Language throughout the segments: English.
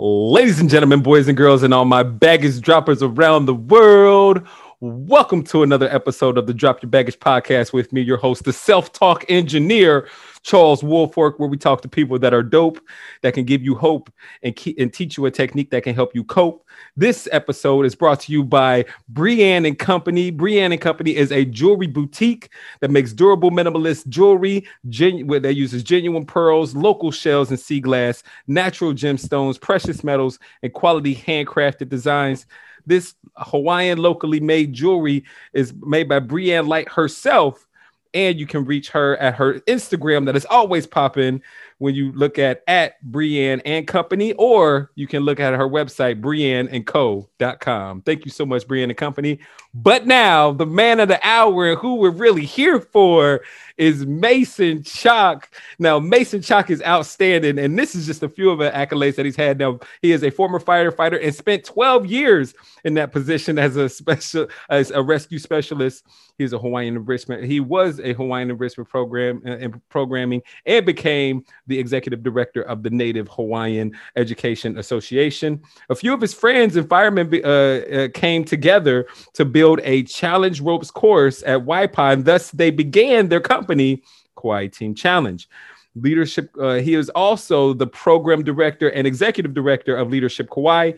Ladies and gentlemen, boys and girls, and all my baggage droppers around the world, welcome to another episode of the Drop Your Baggage podcast with me, your host, the self talk engineer, Charles Woolfork, where we talk to people that are dope, that can give you hope and, keep, and teach you a technique that can help you cope. This episode is brought to you by Brienne and Company. Brienne and Company is a jewelry boutique that makes durable minimalist jewelry genu- that uses genuine pearls, local shells and sea glass, natural gemstones, precious metals, and quality handcrafted designs. This Hawaiian locally made jewelry is made by Brienne Light herself and you can reach her at her Instagram that is always popping when you look at at Brienne and Company, or you can look at her website, brienneandco.com. Thank you so much, Brienne and Company. But now the man of the hour who we're really here for is Mason Chock. Now, Mason Chock is outstanding, and this is just a few of the accolades that he's had. Now, he is a former firefighter and spent 12 years in that position as a special as a rescue specialist. He's a Hawaiian enrichment. He was a Hawaiian enrichment program and uh, programming and became the executive director of the Native Hawaiian Education Association. A few of his friends and firemen uh, uh, came together to build a challenge ropes course at Waipa, and thus they began their company, Kauai Team Challenge. Leadership, uh, he is also the program director and executive director of Leadership Kauai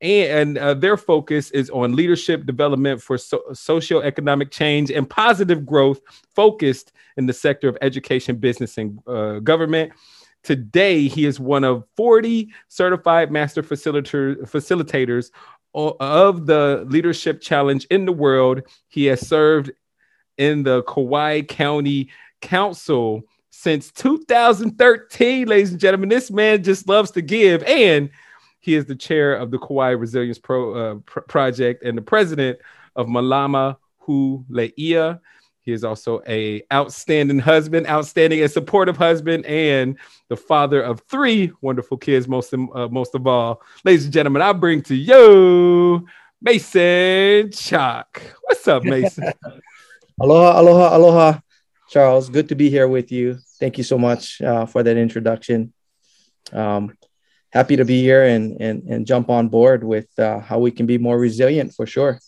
and uh, their focus is on leadership development for so- socioeconomic change and positive growth focused in the sector of education, business, and uh, government. Today, he is one of 40 certified master facilitator, facilitators of the Leadership Challenge in the world. He has served in the Kauai County Council since 2013, ladies and gentlemen. This man just loves to give. And he is the chair of the Kauai Resilience Pro, uh, Pro- Project and the president of Malama Huleia. He is also a outstanding husband, outstanding and supportive husband, and the father of three wonderful kids. Most of, uh, most of all, ladies and gentlemen, I bring to you Mason Chock. What's up, Mason? aloha, aloha, aloha, Charles. Good to be here with you. Thank you so much uh, for that introduction. Um, happy to be here and and and jump on board with uh, how we can be more resilient for sure.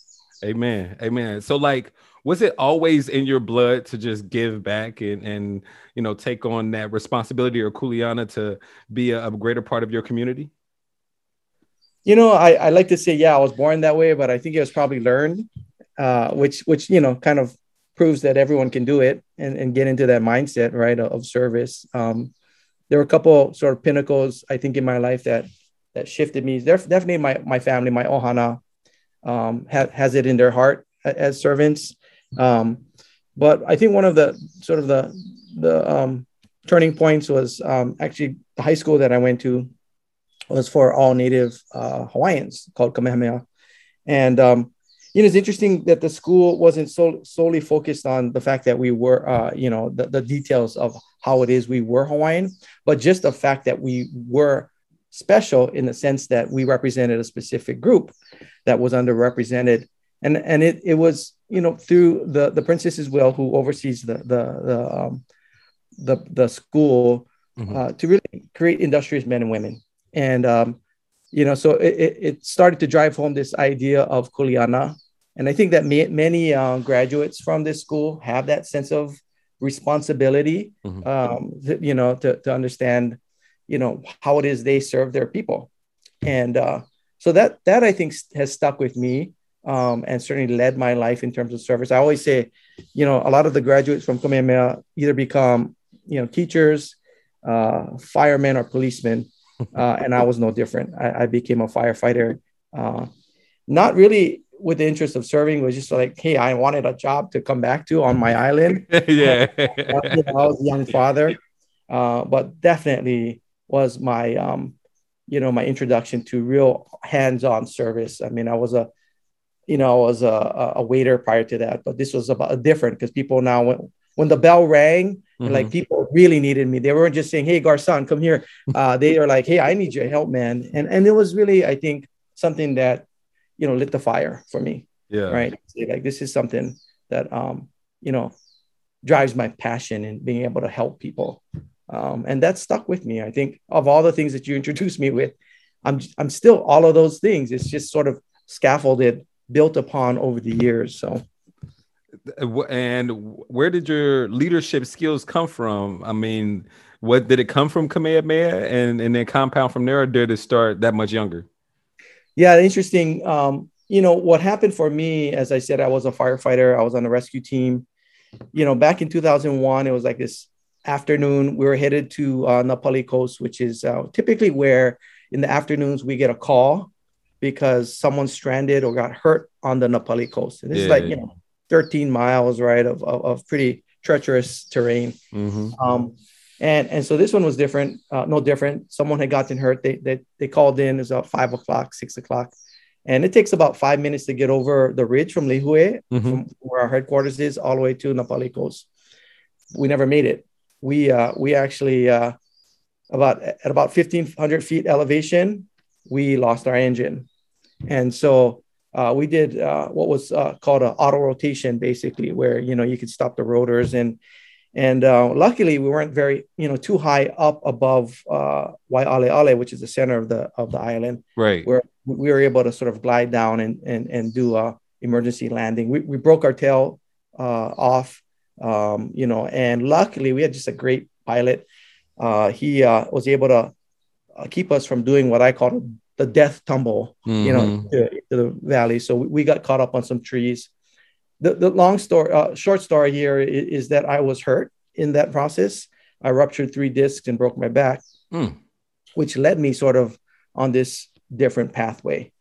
Amen. Amen. So like was it always in your blood to just give back and and you know take on that responsibility or kuleana to be a, a greater part of your community? You know, I, I like to say, yeah, I was born that way, but I think it was probably learned, uh, which which you know kind of proves that everyone can do it and, and get into that mindset, right, of, of service. Um, there were a couple sort of pinnacles I think in my life that that shifted me. There's definitely my my family, my ohana, um, ha- has it in their heart as servants. Um, but I think one of the sort of the the um, turning points was um, actually the high school that I went to was for all native uh, Hawaiians called Kamehameha, and um, you know it's interesting that the school wasn't so solely focused on the fact that we were uh, you know the, the details of how it is we were Hawaiian, but just the fact that we were special in the sense that we represented a specific group that was underrepresented. And, and it, it was, you know, through the, the princess's will who oversees the, the, the, um, the, the school mm-hmm. uh, to really create industrious men and women. And, um, you know, so it, it started to drive home this idea of kuleana. And I think that may, many uh, graduates from this school have that sense of responsibility, mm-hmm. um, you know, to, to understand, you know, how it is they serve their people. And uh, so that, that I think has stuck with me um, and certainly led my life in terms of service. I always say, you know, a lot of the graduates from Kamehameha either become, you know, teachers, uh, firemen, or policemen. Uh, and I was no different. I, I became a firefighter, uh, not really with the interest of serving was just like, hey, I wanted a job to come back to on my island. yeah, I was a young father, uh, but definitely was my um, you know my introduction to real hands-on service. I mean, I was a you know I was a, a waiter prior to that, but this was about different because people now when when the bell rang. Mm-hmm. Like people really needed me. They weren't just saying, "Hey, Garcon, come here." Uh, they are like, "Hey, I need your help, man." And and it was really, I think, something that you know lit the fire for me yeah right like this is something that um you know drives my passion in being able to help people um and that stuck with me i think of all the things that you introduced me with I'm I'm still all of those things. It's just sort of scaffolded, built upon over the years. So and where did your leadership skills come from? I mean, what did it come from Kamehameha and, and then compound from there, or did it start that much younger? Yeah, interesting. Um, you know, what happened for me, as I said, I was a firefighter, I was on the rescue team. You know, back in 2001, it was like this afternoon. We were headed to uh, Na Pali Coast, which is uh, typically where in the afternoons we get a call because someone's stranded or got hurt on the Na Pali Coast. And this yeah, is like, you know, 13 miles, right, of, of, of pretty treacherous terrain. Mm-hmm. Um, and, and so this one was different, uh, no different. Someone had gotten hurt. They, they, they called in, it was about five o'clock, six o'clock. And it takes about five minutes to get over the ridge from Lihue, mm-hmm. from where our headquarters is, all the way to Na Pali Coast. We never made it. We, uh, we actually, uh, about at about 1500 feet elevation, we lost our engine. And so uh, we did uh, what was uh, called an auto rotation, basically, where you know you could stop the rotors and and uh, luckily we weren't very you know too high up above uh, Waialeale, which is the center of the of the island, right? Where we were able to sort of glide down and and and do a emergency landing. We we broke our tail uh, off, um, you know, and luckily we had just a great pilot. Uh, he uh, was able to uh, keep us from doing what I call the death tumble, mm-hmm. you know, mm-hmm. to, to, the valley. So we got caught up on some trees. The, the long story, uh, short story here is, is, that I was hurt in that process. I ruptured three discs and broke my back, mm. which led me sort of on this different pathway.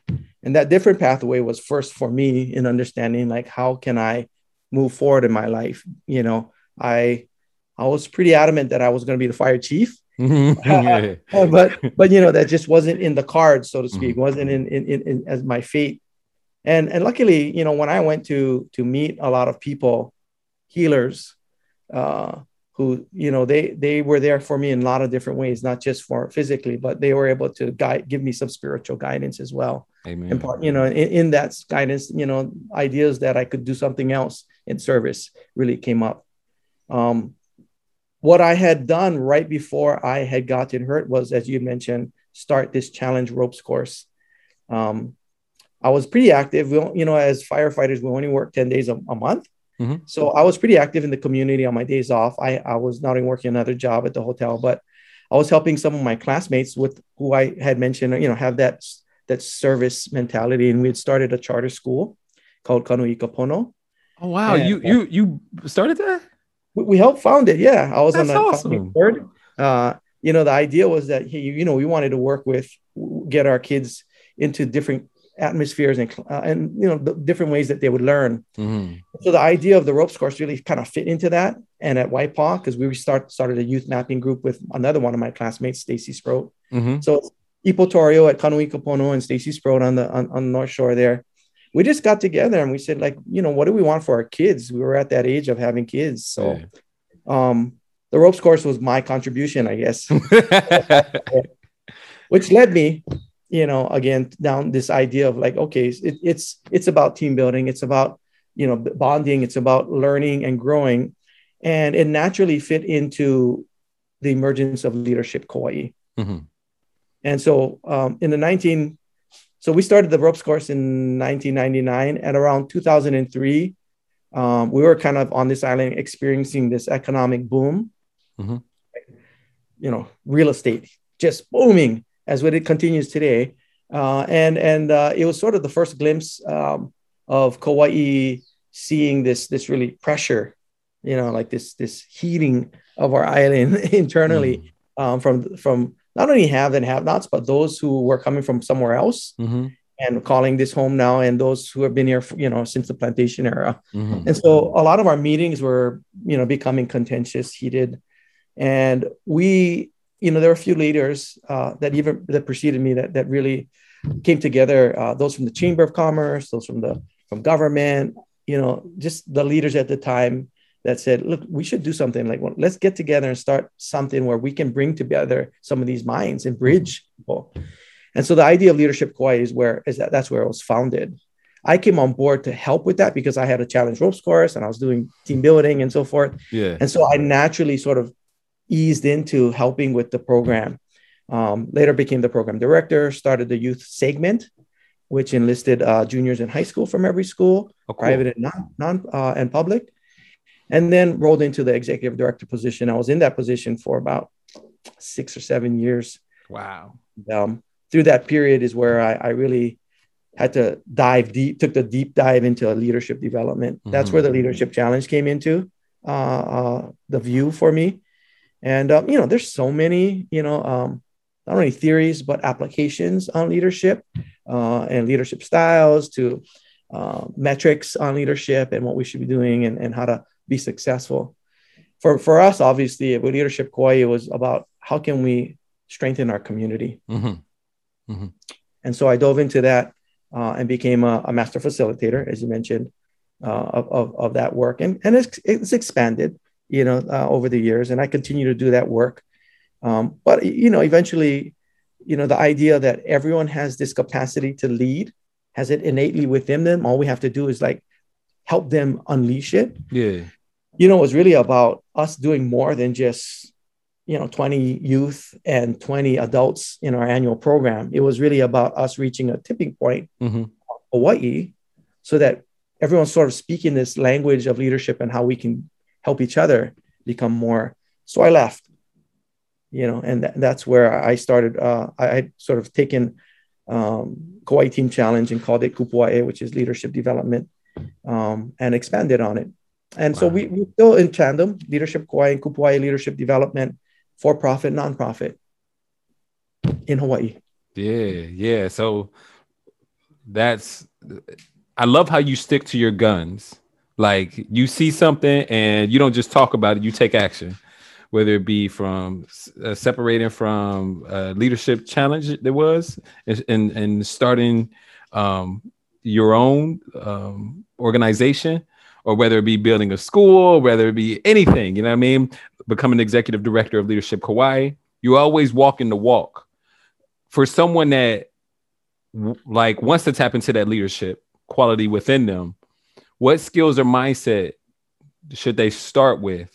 And that different pathway was first for me in understanding like how can I move forward in my life. You know, I I was pretty adamant that I was going to be the fire chief but but you know that just wasn't in the cards, so to speak, mm-hmm. wasn't in, in, in, in as my fate. And and luckily, you know, when I went to to meet a lot of people, healers, uh, who you know they they were there for me in a lot of different ways, not just for physically, but they were able to guide, give me some spiritual guidance as well. Amen. And part, you know, in, in that guidance, you know, ideas that I could do something else in service really came up. Um, what I had done right before I had gotten hurt was, as you mentioned, start this challenge ropes course. Um, I was pretty active. We, you know, as firefighters, we only work 10 days a, a month. Mm-hmm. So I was pretty active in the community on my days off. I, I was not even working another job at the hotel, but I was helping some of my classmates with who I had mentioned, you know, have that, that service mentality. And we had started a charter school called Kanu Ikapono. Oh, wow. And, you, you, you started that? we helped found it. Yeah, I was That's on the awesome. board. Uh, you know, the idea was that hey, you know we wanted to work with get our kids into different atmospheres and uh, and you know the different ways that they would learn. Mm-hmm. So the idea of the ropes course really kind of fit into that. And at Waipa, because we start started a youth mapping group with another one of my classmates, Stacy Sproat. Mm-hmm. So Ipo Torio at Kanu Ikapono and Stacy Sproat on the on, on the North Shore there we just got together and we said like you know what do we want for our kids we were at that age of having kids so yeah. um the ropes course was my contribution i guess which led me you know again down this idea of like okay it, it's it's about team building. It's about you know bonding. It's about learning and growing. And it naturally fit into the emergence of leadership kauai. Mm-hmm. and so um, in the 19 so we started the ropes course in 1999 and around 2003 um, we were kind of on this island experiencing this economic boom. Mm-hmm. you know real estate just booming as what it continues today uh, and and uh, it was sort of the first glimpse um, of kauai seeing this this really pressure you know like this this heating of our island internally mm-hmm. um, from from not only have and have nots, but those who were coming from somewhere else mm-hmm. and calling this home now, and those who have been here, for, you know, since the plantation era. Mm-hmm. And so a lot of our meetings were, you know, becoming contentious, heated, and we, you know, there were a few leaders uh, that even that preceded me that that really came together. Uh, those from the Chamber of Commerce, those from the from government, you know, just the leaders at the time that said, look, we should do something like, well, let's get together and start something where we can bring together some of these minds and bridge people. And so the idea of leadership Kauai is where is that that's where it was founded. I came on board to help with that because I had a challenge ropes course and I was doing team building and so forth. Yeah. And so I naturally sort of eased into helping with the program. Um, later became the program director, started the youth segment, which enlisted uh, juniors in high school from every school, oh, cool. private and non, non uh, and public, and then rolled into the executive director position. I was in that position for about six or seven years. Wow. Um, through that period is where I, I, really had to dive deep, took the deep dive into leadership development. Mm-hmm. That's where the leadership challenge came into uh, uh, the view for me. And um, you know, there's so many, you know, um, not only theories but applications on leadership uh, and leadership styles to uh, metrics on leadership and what we should be doing and, and how to be successful. For for us, obviously, with leadership Kauai, it was about how can we strengthen our community. Mm-hmm. Mm-hmm. And so I dove into that uh, and became a, a, master facilitator, as you mentioned, uh, of, of, of, that work. And, and it's, it's expanded, you know, uh, over the years. And I continue to do that work. Um, but, you know, eventually, you know, the idea that everyone has this capacity to lead, has it innately within them. All we have to do is like help them unleash it. Yeah. You know, it's really about us doing more than just you know 20 youth and 20 adults in our annual program it was really about us reaching a tipping point mm-hmm. hawaii so that everyone's sort of speaking this language of leadership and how we can help each other become more so i left you know and th- that's where i started uh, I, I sort of taken um, Kauai Team Challenge and called it Kupu A'e, which is leadership development, um, and expanded on it. And wow. so we, we're still in tandem, leadership Kauai and Kupu A'e leadership development for profit, nonprofit in Hawaii. Yeah, yeah. So that's I love how you stick to your guns. Like you see something and you don't just talk about it, you take action. Whether it be from uh, separating from uh, leadership challenge there was and and starting um, your own um, organization or whether it be building a school, whether it be anything, you know what I mean? Become an executive director of Leadership Kauai, you always walk in the walk. For someone that like wants to tap into that leadership quality within them, what skills or mindset should they start with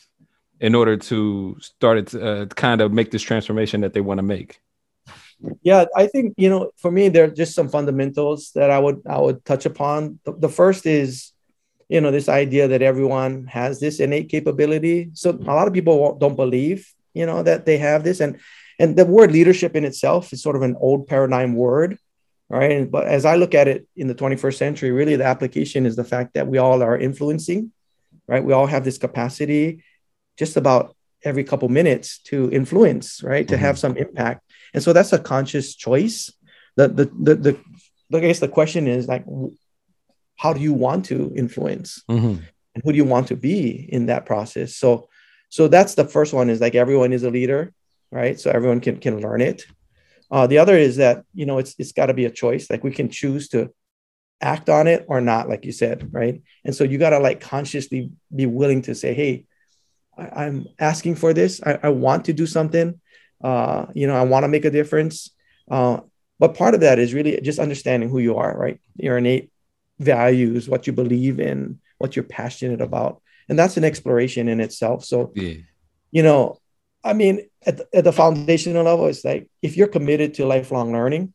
in order to start it to uh, kind of make this transformation that they want to make? Yeah, I think you know, for me, there are just some fundamentals that I would I would touch upon. The, the first is you know this idea that everyone has this innate capability so a lot of people don't believe you know that they have this and and the word leadership in itself is sort of an old paradigm word right? But as i look at it in the 21st century really the application is the fact that we all are influencing right? We all have this capacity just about every couple minutes to influence right? To mm-hmm. have some impact. And so that's a conscious choice. The the the, the I guess the question is like how do you want to influence? Mm-hmm. and who do you want to be in that process? So so that's the first one is like everyone is a leader right? So everyone can can learn it uh, the other is that you know it's it's got to be a choice like we can choose to act on it or not like you said right and so you got to like consciously be willing to say hey I, am asking for this I, I, want to do something uh, you know i want to make a difference uh, but part of that is really just understanding who you are right your innate values, what you believe in, what you're passionate about. And that's an exploration in itself. So, yeah. you know, I mean, at the, at the foundational level, it's like if you're committed to lifelong learning,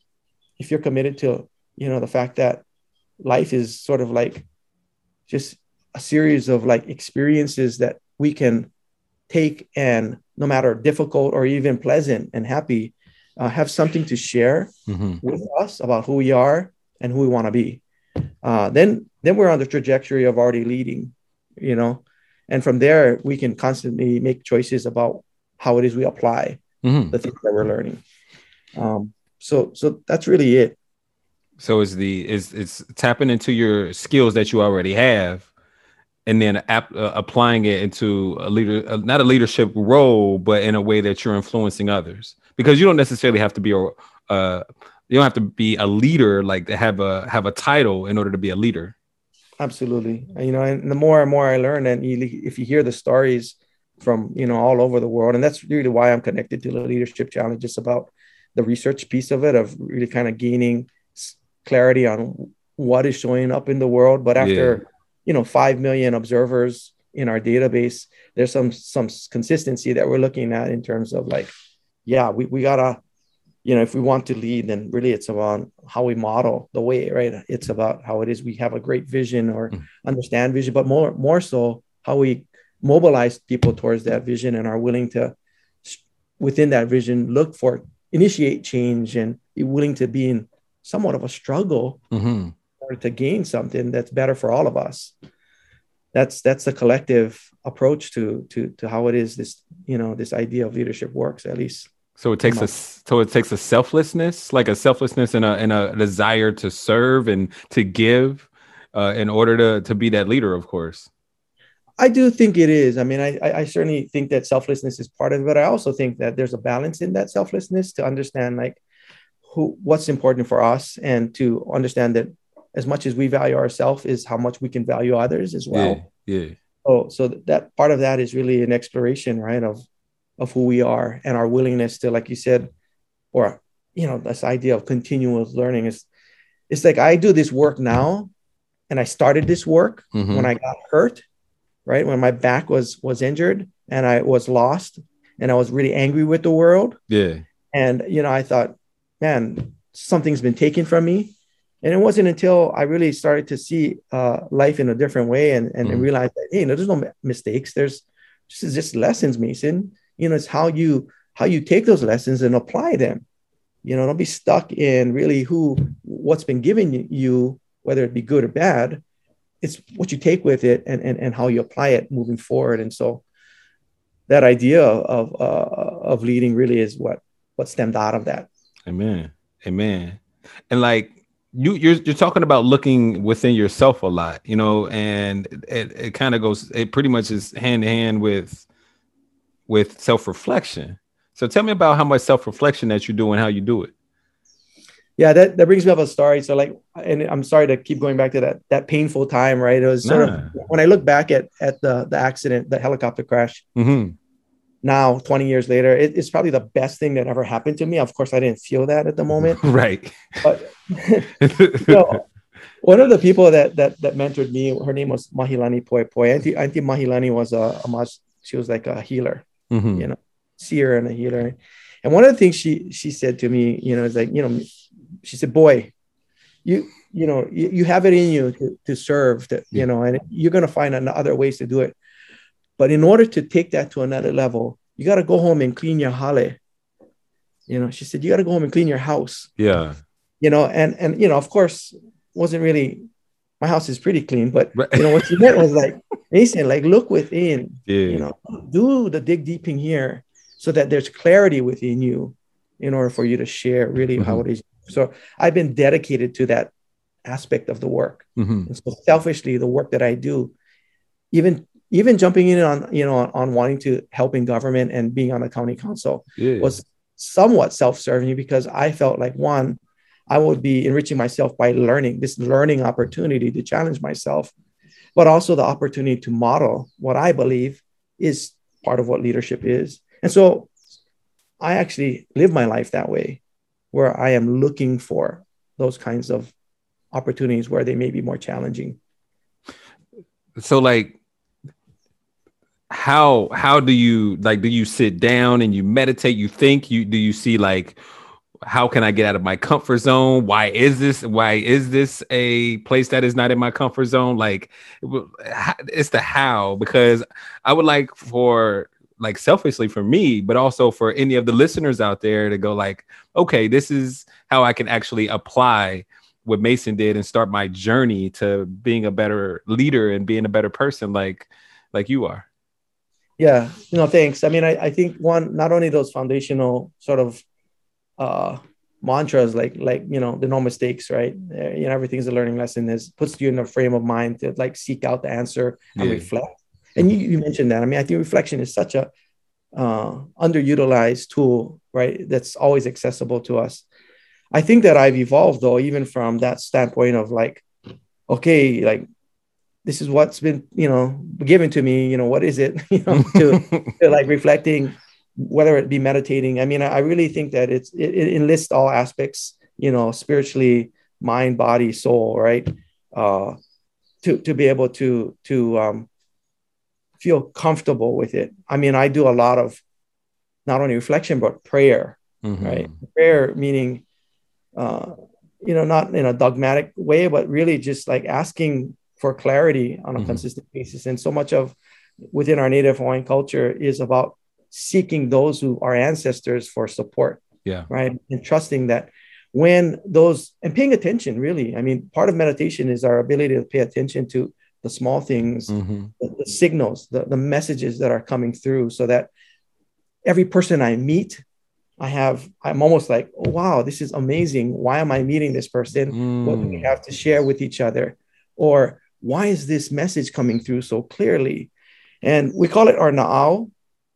if you're committed to, you know, the fact that life is sort of like just a series of like experiences that we can take and no matter difficult or even pleasant and happy, uh, have something to share mm-hmm. with us about who we are and who we want to be uh, then then we're on the trajectory of already leading, you know, and from there we can constantly make choices about how it is we apply mm-hmm. the things that we're learning. Um, so so that's really it. So is the is it's tapping into your skills that you already have, and then ap- uh, applying it into a leader, uh, not a leadership role, but in a way that you're influencing others. Because you don't necessarily have to be a, uh, you don't have to be a leader like to have a have a title in order to be a leader absolutely you know and the more and more i learn and you, if you hear the stories from you know all over the world and that's really why i'm connected to the leadership challenge just about the research piece of it of really kind of gaining clarity on what is showing up in the world but after yeah. you know 5 million observers in our database there's some some consistency that we're looking at in terms of like yeah we, we gotta you know, if we want to lead, then really it's about how we model the way, right? It's about how it is we have a great vision or mm. understand vision, but more more so how we mobilize people towards that vision and are willing to within that vision look for initiate change and be willing to be in somewhat of a struggle mm-hmm. to gain something that's better for all of us that's that's the collective approach to to to how it is this you know this idea of leadership works at least so it takes a so it takes a selflessness, like a selflessness and a and a desire to serve and to give, uh, in order to to be that leader. Of course, I do think it is. I mean, I I certainly think that selflessness is part of it, but I also think that there's a balance in that selflessness to understand like who what's important for us and to understand that as much as we value ourselves is how much we can value others as well. Yeah. yeah. So so that part of that is really an exploration, right? Of of who we are and our willingness to, like you said, or you know, this idea of continuous learning is it's like I do this work now, and I started this work mm-hmm. when I got hurt, right? When my back was was injured and I was lost and I was really angry with the world. Yeah. And you know, I thought, man, something's been taken from me. And it wasn't until I really started to see uh, life in a different way and, and, mm. and realize that, hey, no, there's no mistakes. There's just, just lessons, Mason you know it's how you how you take those lessons and apply them you know don't be stuck in really who what's been given you whether it be good or bad it's what you take with it and and, and how you apply it moving forward and so that idea of uh, of leading really is what what stemmed out of that amen amen and like you you're, you're talking about looking within yourself a lot you know and it, it kind of goes it pretty much is hand in hand with with self-reflection. So tell me about how much self-reflection that you do and how you do it. Yeah, that, that brings me up a story. So like, and I'm sorry to keep going back to that that painful time, right? It was sort nah. of when I look back at at the the accident, the helicopter crash. Mm-hmm. Now, 20 years later, it, it's probably the best thing that ever happened to me. Of course, I didn't feel that at the moment, right? But one of the people that that that mentored me, her name was Mahilani Poi Poi. Auntie, Auntie Mahilani was a, a she was like a healer mm-hmm. you know, seer and a healer. And one of the things she she said to me, you know, is like, you know, she said, "Boy, you you know, you, you have it in you to, to serve, to, you know, and you're gonna find other ways to do it. But in order to take that to another level, you got to go home and clean your hale. You know, she said, you got to go home and clean your house. Yeah. You know, and and you know, of course, wasn't really my house is pretty clean, but you know what she meant was like, Mason, like look within, yeah. you know, do the dig deep in here so that there's clarity within you in order for you to share really mm-hmm. how it is. So I've been dedicated to that aspect of the work. Mm-hmm. so selfishly, the work that I do, even even jumping in on you know on, on wanting to help in government and being on a county council yeah. was somewhat self-serving because I felt like one, I would be enriching myself by learning this learning opportunity to challenge myself, but also the opportunity to model what I believe is part of what leadership is. And so I actually live my life that way, where I am looking for those kinds of opportunities where they may be more challenging. So, like, how how do you like do you sit down and you meditate you think you do you see like how can I get out of my comfort zone? Why is this? Why is this a place that is not in my comfort zone? Like, it's the how because I would like for like selfishly for me, but also for any of the listeners out there to go like, okay, this is how I can actually apply what Mason did and start my journey to being a better leader and being a better person, like like you are. Yeah, no, thanks. I mean, I, I think one, not only those foundational sort of uh, mantras like like you know the no mistakes right uh, you know everything's a learning lesson is puts you in a frame of mind to like seek out the answer and yeah. reflect and you, you mentioned that i mean i think reflection is such a uh, underutilized tool right that's always accessible to us i think that i've evolved though even from that standpoint of like okay like this is what's been you know given to me you know what is it you know to, to like reflecting whether it be meditating. I mean, I really think that it's it, it enlists all aspects, you know, spiritually, mind, body, soul, right? Uh, to to be able to to um, feel comfortable with it. I mean, I do a lot of not only reflection but prayer, mm-hmm. right? Prayer meaning, uh, you know, not in a dogmatic way, but really just like asking for clarity on a mm-hmm. consistent basis. And so much of within our native Hawaiian culture is about seeking those who are ancestors for support. Yeah. Right. And trusting that when those and paying attention, really. I mean, part of meditation is our ability to pay attention to the small things, mm-hmm. the, the, signals, the, the messages that are coming through, so that every person I meet, I have, I'm almost like, oh, wow, this is amazing. Why am I meeting this person? Mm. What do we mm. have to share with each other? Or why is this message coming through so clearly? And we call it our na'au,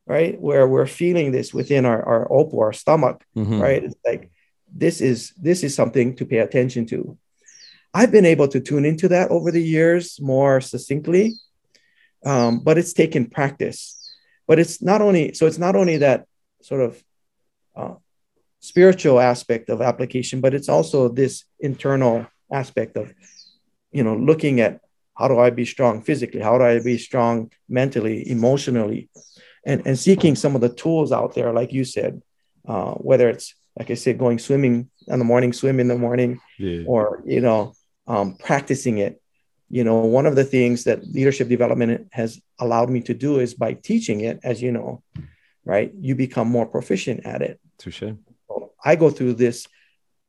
right? Where we're feeling this within our, our opo, our stomach, mm-hmm. right? It's like this is this is something to pay attention to. I've been able to tune into that over the years more succinctly, um, but it's taken practice. But it's not only so it's not only that sort of uh, spiritual aspect of application, but it's also this internal aspect of you know looking at how do I be strong physically? How do I be strong mentally, emotionally? And, and seeking some of the tools out there, like you said, uh, whether it's, like I said, going swimming in the morning, swim in the morning, yeah. or, you know, um, practicing it. You know, one of the things that leadership development has allowed me to do is by teaching it, as you know, right? You become more proficient at it. Touche. I go through this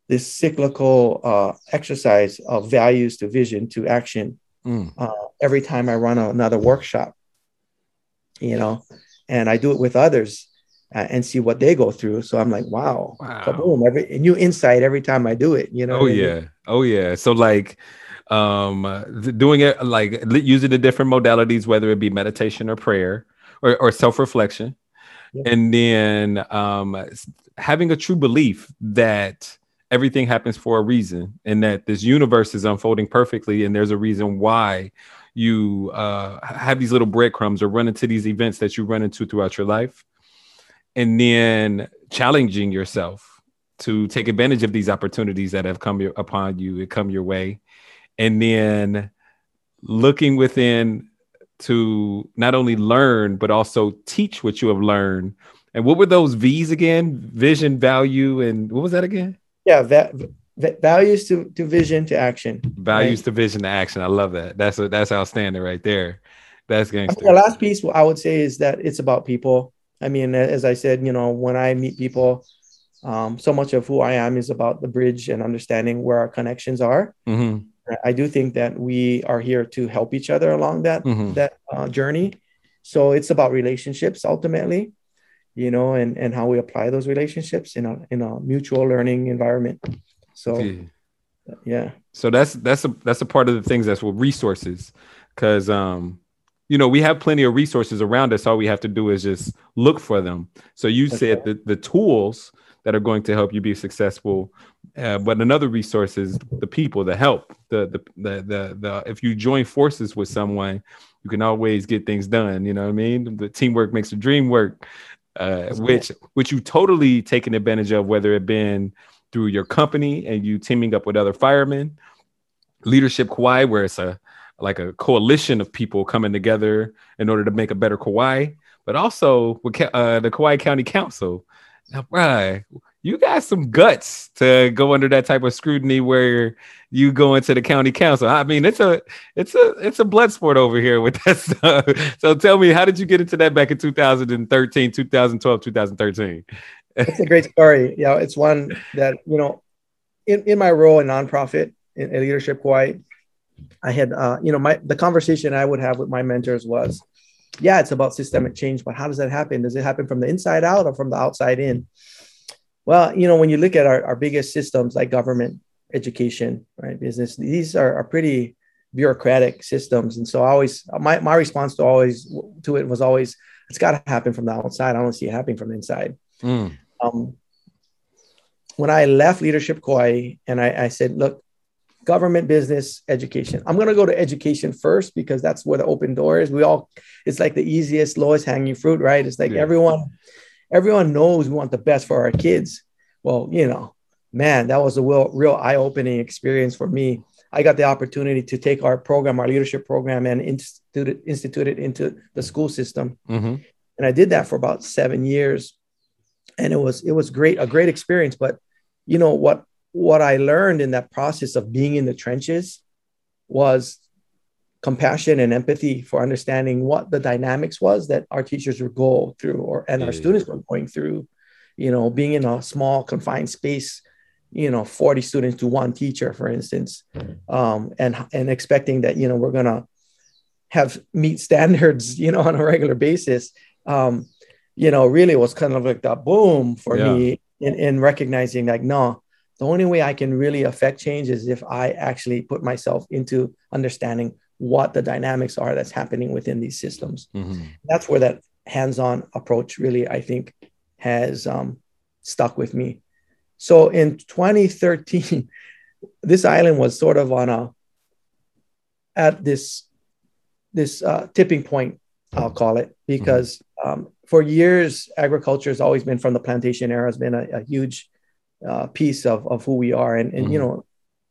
this cyclical uh, exercise of values to vision to action mm. uh, every time I run another workshop, you know, and I do it with others uh, and see what they go through. So I'm like, wow, wow. kaboom, every new insight every time I do it, you know? Oh, yeah. I mean? Oh, yeah. So, like, um doing it like using the different modalities whether it be meditation or prayer or, or self-reflection yeah. and then um having a true belief that everything happens for a reason and that this universe is unfolding perfectly and there's a reason why you uh, have these little breadcrumbs or run into these events that you run into throughout your life and then challenging yourself to take advantage of these opportunities that have come upon you and come your way. And then looking within to not only learn but also teach what you have learned. And what were those v's again? Vision value and what was that again? Yeah va- values to, to vision to action. Values right? to vision to action. I love that. That's a, that's outstanding right there. That's gangster. the last piece i would say is that it's about people i mean as i said you know when i meet people um, so much of who i am is about the bridge and understanding where our connections are mm-hmm. i do think that we are here to help each other along that mm-hmm. that uh, journey so it's about relationships ultimately you know, and and how we apply those relationships in a in a mutual learning environment. So yeah. yeah. So that's that's a that's a part of the things that's with resources. Cause um, you know, we have plenty of resources around us. All we have to do is just look for them. So you that's said the, the tools that are going to help you be successful. Uh, but another resource is the people, the help, the, the the the the if you join forces with someone, you can always get things done. You know what I mean? The teamwork makes the dream work uh, which which you totally taken advantage of, whether it been through your company and you teaming up with other firemen, leadership Kauai, where it's a like a coalition of people coming together in order to make a better Kauai, but also with uh, the Kauai County Council. Now, right, you got some guts to go under that type of scrutiny where you go into the county council. I mean, it's a it's a it's a blood sport over here with that stuff. So tell me, how did you get into that back in 2013, 2012, 2013? It's a great story. Yeah, it's one that you know, in, in my role in nonprofit in, in leadership Kauai, I had uh, you know my the conversation I would have with my mentors was, yeah, it's about systemic change, but how does that happen? Does it happen from the inside out or from the outside in? Well, you know, when you look at our, our biggest systems like government, education, right, business, these are, are pretty bureaucratic systems. And so I always my, my response to always to it was always it's got to happen from the outside. I don't see it happening from the inside. Mm. Um, when I left leadership Kauai and I, I said, look, government, business, education. I'm going to go to education first because that's where the open door is. We all, it's like the easiest, lowest hanging fruit, right? It's like yeah. everyone everyone knows we want the best for our kids. Well, you know, man, that was a real, real eye opening experience for me. I got the opportunity to take our program, our leadership program, and institute it, institute it into the school system. Mm-hmm. And I did that for about seven years. and it was it was great a great experience but you know what what i learned in that process of being in the trenches was compassion and empathy for understanding what the dynamics was that our teachers would go through or and our students were going through. You know being in a small confined space you know 40 students to one teacher for instance um, and and expecting that you know we're gonna have meet standards you know on a regular basis um, you know really was kind of like that boom for yeah. me in, in recognizing like no the only way i can really affect change is if i actually put myself into understanding what the dynamics are that's happening within these systems. Mm-hmm. that's where that hands-on approach really i think has um, stuck with me. So in 2013, this island was sort of on a at this this uh, tipping point, I'll call it, because um, for years agriculture has always been from the plantation era has been a, a huge uh, piece of, of who we are, and and mm-hmm. you know,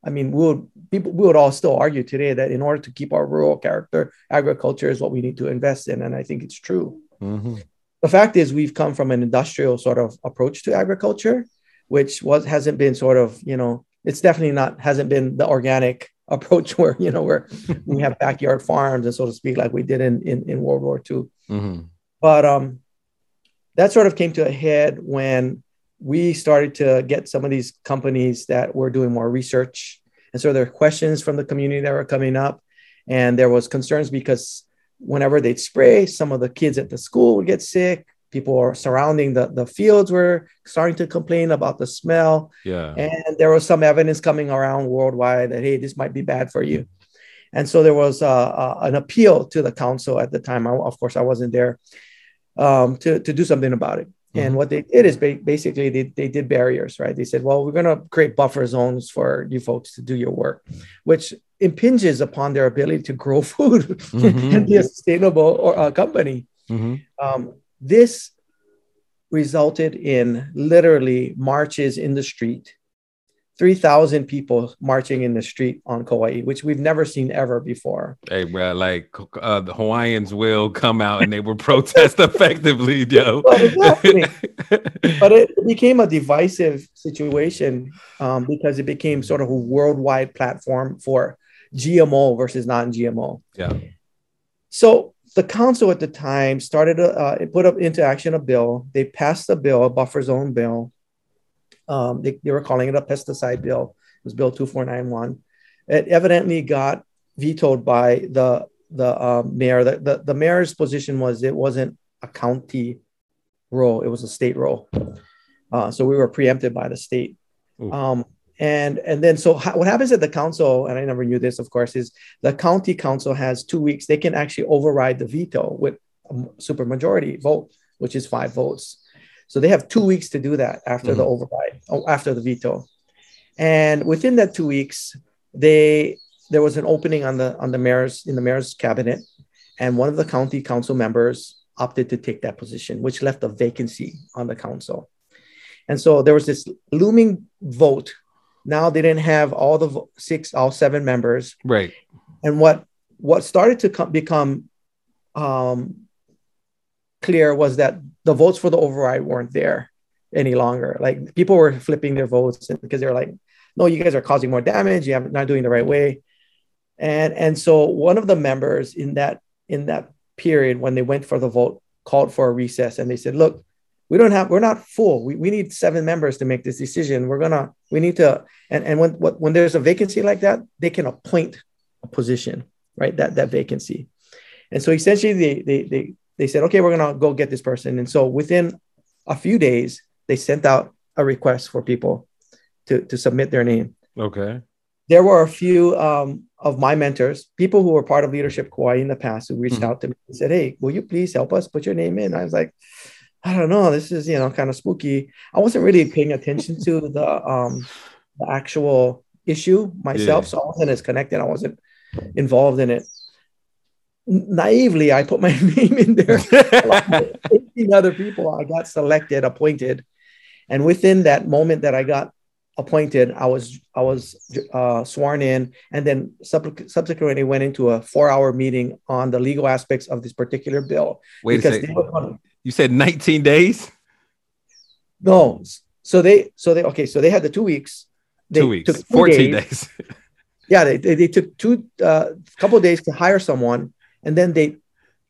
I mean, we would people we would all still argue today that in order to keep our rural character, agriculture is what we need to invest in, and I think it's true. Mm-hmm. The fact is, we've come from an industrial sort of approach to agriculture, which was hasn't been sort of you know it's definitely not hasn't been the organic approach where you know where we have backyard farms and so to speak like we did in in, in world war ii mm-hmm. but um that sort of came to a head when we started to get some of these companies that were doing more research and so there were questions from the community that were coming up and there was concerns because whenever they'd spray some of the kids at the school would get sick people are surrounding the, the fields were starting to complain about the smell. Yeah. And there was some evidence coming around worldwide that, hey, this might be bad for you. And so there was uh, uh, an appeal to the council at the time. I, of course, I wasn't there um, to, to do something about it. Mm-hmm. And what they did is ba- basically they, they did barriers, right? They said, well, we're going to create buffer zones for you folks to do your work, which impinges upon their ability to grow food mm-hmm. and be a sustainable or, uh, company. Mm-hmm. Um, this resulted in literally marches in the street 3,000 people marching in the street on Kauai, which we've never seen ever before. Hey, bro, like uh, the Hawaiians will come out and they will protest effectively, yo. but it became a divisive situation um, because it became sort of a worldwide platform for GMO versus non GMO. Yeah. So the council at the time started a, uh, put up into action a bill. They passed a bill, a buffer zone bill. Um, they, they were calling it a pesticide bill. It was Bill 2491. It evidently got vetoed by the the uh, mayor. The, the, the mayor's position was it wasn't a county role, it was a state role. Uh, so we were preempted by the state. Um, and and then so ha- what happens at the council and i never knew this of course is the county council has two weeks they can actually override the veto with a super majority vote which is five votes so they have two weeks to do that after mm-hmm. the override oh, after the veto and within that two weeks they there was an opening on the on the mayor's in the mayor's cabinet and one of the county council members opted to take that position which left a vacancy on the council and so there was this looming vote now they didn't have all the six, all seven members. Right. And what what started to come, become um, clear was that the votes for the override weren't there any longer. Like people were flipping their votes because they were like, "No, you guys are causing more damage. You are not doing the right way." And and so one of the members in that in that period when they went for the vote called for a recess and they said, "Look, we don't have we're not full we, we need seven members to make this decision we're gonna we need to and, and when when there's a vacancy like that they can appoint a position right that that vacancy and so essentially they they they, they said okay we're gonna go get this person and so within a few days they sent out a request for people to to submit their name okay there were a few um, of my mentors, people who were part of Leadership Kauai in the past, who reached mm-hmm. out to me and said, Hey, will you please help us put your name in? I was like, I don't know. This is you know kind of spooky. I wasn't really paying attention to the um the actual issue myself, yeah. so I wasn't as connected. I wasn't involved in it. Naively, I put my name in there. 18 other people. I got selected, appointed, and within that moment that I got appointed, I was I was uh, sworn in, and then sub- subsequently went into a four hour meeting on the legal aspects of this particular bill. Wait a second. You said 19 days? No, so they so they okay, so they had the two weeks. They two weeks, fourteen days. days. yeah, they, they, they took two uh, couple days to hire someone, and then they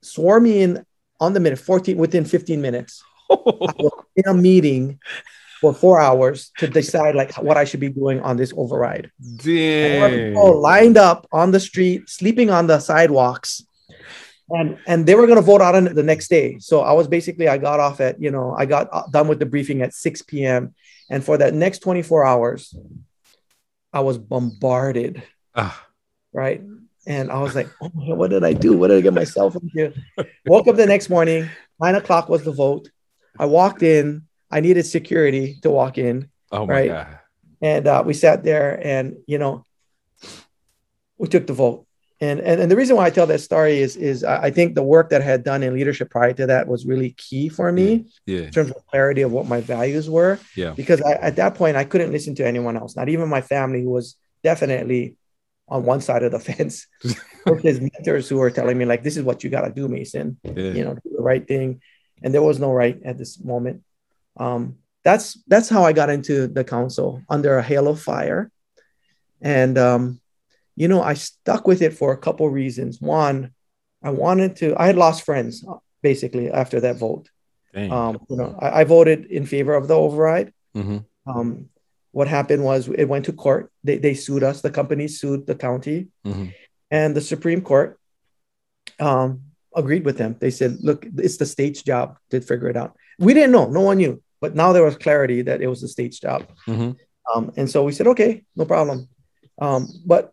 swore me in on the minute, fourteen within fifteen minutes. in a meeting for four hours to decide like what I should be doing on this override. Damn. lined up on the street, sleeping on the sidewalks, and and they were going to vote on it the next day. So I was basically I got off at you know I got uh, done with the briefing at 6 p.m. and for that next 24 hours, I was bombarded. Ah. Right. And I was like, oh what did I do? What did I get myself into? Woke up the next morning, nine o'clock was the vote. I walked in, I needed security to walk in. Oh my right? God. And uh, we sat there and, you know, we took the vote. And, and, and the reason why I tell that story is, is I think the work that I had done in leadership prior to that was really key for me yeah. in terms of clarity of what my values were. Yeah. Because I, at that point, I couldn't listen to anyone else, not even my family, who was definitely on one side of the fence his mentors who were telling me, like, this is what you got to do, Mason, yeah. you know, do the right thing. And there was no right at this moment um, that's that's how I got into the council under a hail of fire, and um, you know I stuck with it for a couple reasons. One, I wanted to. I had lost friends basically after that vote. Um, you know, I, I, voted in favor of the override. Mm-hmm. What happened was it went to court. They, they sued us. The company sued the county, mm-hmm. and the Supreme Court um, agreed with them. They said, "Look, it's the state's job to figure it out." We didn't know. No one knew. But now there was clarity that it was the state's job. Mm-hmm. Um, and so we said, okay, no problem. Um, but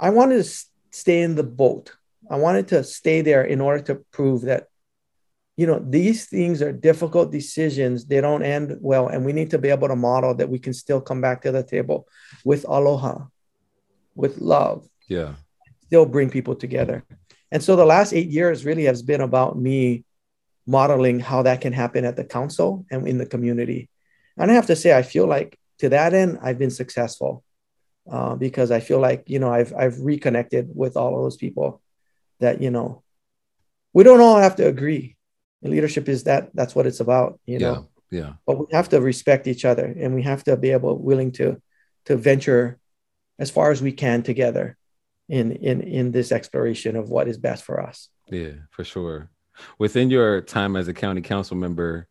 I wanted to stay in the boat. I wanted to stay there in order to prove that, you know, these things are difficult decisions. They don't end well. And we need to be able to model that we can still come back to the table with aloha, with love. Yeah. Still bring people together. And so the last eight years really has been about me modeling how that can happen at the council and in the community. And I have to say, I feel like to that end, I've been successful uh, because I feel like you know I've I've reconnected with all of those people that you know we don't all have to agree. And leadership is that that's what it's about, you know. Yeah. yeah. But we have to respect each other, and we have to be able willing to to venture as far as we can together in in in this exploration of what is best for us. Yeah, for sure. Within your time as a county council member,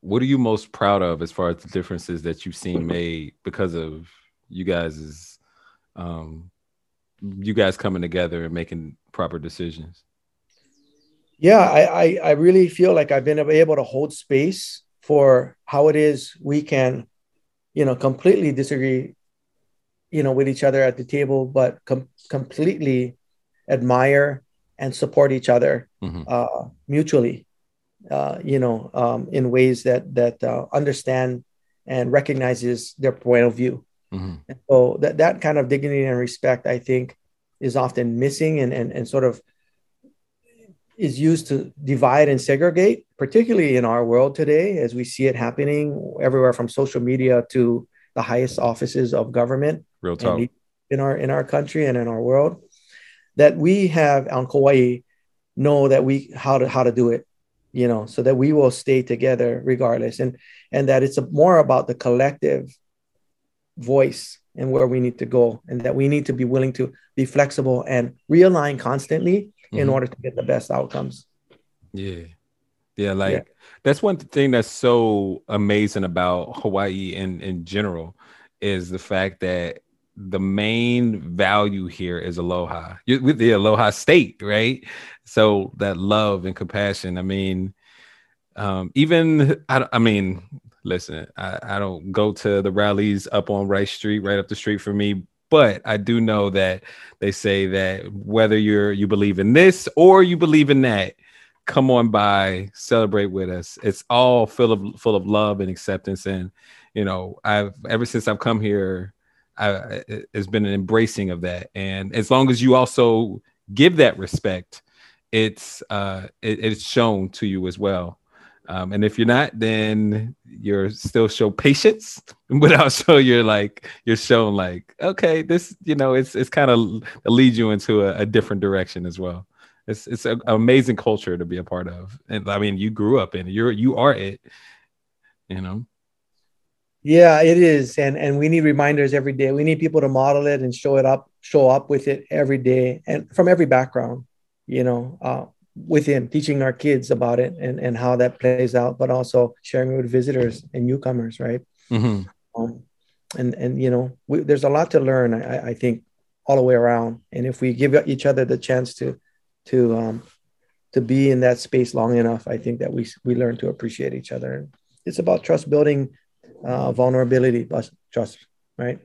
what are you most proud of as far as the differences that you've seen made because of you guys' um, you guys coming together and making proper decisions? Yeah, I, I, I really feel like I've been able to hold space for how it is we can, you know, completely disagree, you know, with each other at the table, but com- completely admire and support each other mm-hmm. uh, mutually, uh, you know, um, in ways that that uh, understand and recognizes their point of view. Mm-hmm. So that that kind of dignity and respect, I think, is often missing and and, and sort of is used to divide and segregate, particularly in our world today, as we see it happening everywhere from social media to the highest offices of government. Real talk. In our in our country and in our world that we have on Kauai know that we how to how to do it, you know, so that we will stay together regardless, and and that it's a, more about the collective voice and where we need to go, and that we need to be willing to be flexible and realign constantly mm-hmm. in order to get the best outcomes. Yeah. Yeah, like yeah. that's one thing that's so amazing about Hawaii in in general is the fact that the main value here is aloha with the aloha state right so that love and compassion i mean um even i, I mean listen I, I don't go to the rallies up on rice street right up the street from me but i do know that they say that whether you're you believe in this or you believe in that come on by celebrate with us it's all full of full of love and acceptance and you know i've ever since i've come here I, has been an embracing of that. And as long as you also give that respect, it's uh, it, it's shown to you as well. Um, and if you're not, then you're still show patience, but also you're like you're shown like okay, this you know it's it's kind of leads you into a, a, different direction as well. It's it's an amazing culture to be a part of, and I mean you grew up in it. You're you are it, you know. Yeah, it is, and and we need reminders every day. We need people to model it and show it up, show up with it every day, and from every background, you know, uh, within teaching our kids about it and and how that plays out, but also sharing with visitors and newcomers, right? Mm-hmm. Um, and and you know, we, there's a lot to learn. I, I think all the way around, and if we give each other the chance to to um, to be in that space long enough, I think that we we learn to appreciate each other. It's about trust building uh, vulnerability, trust, right?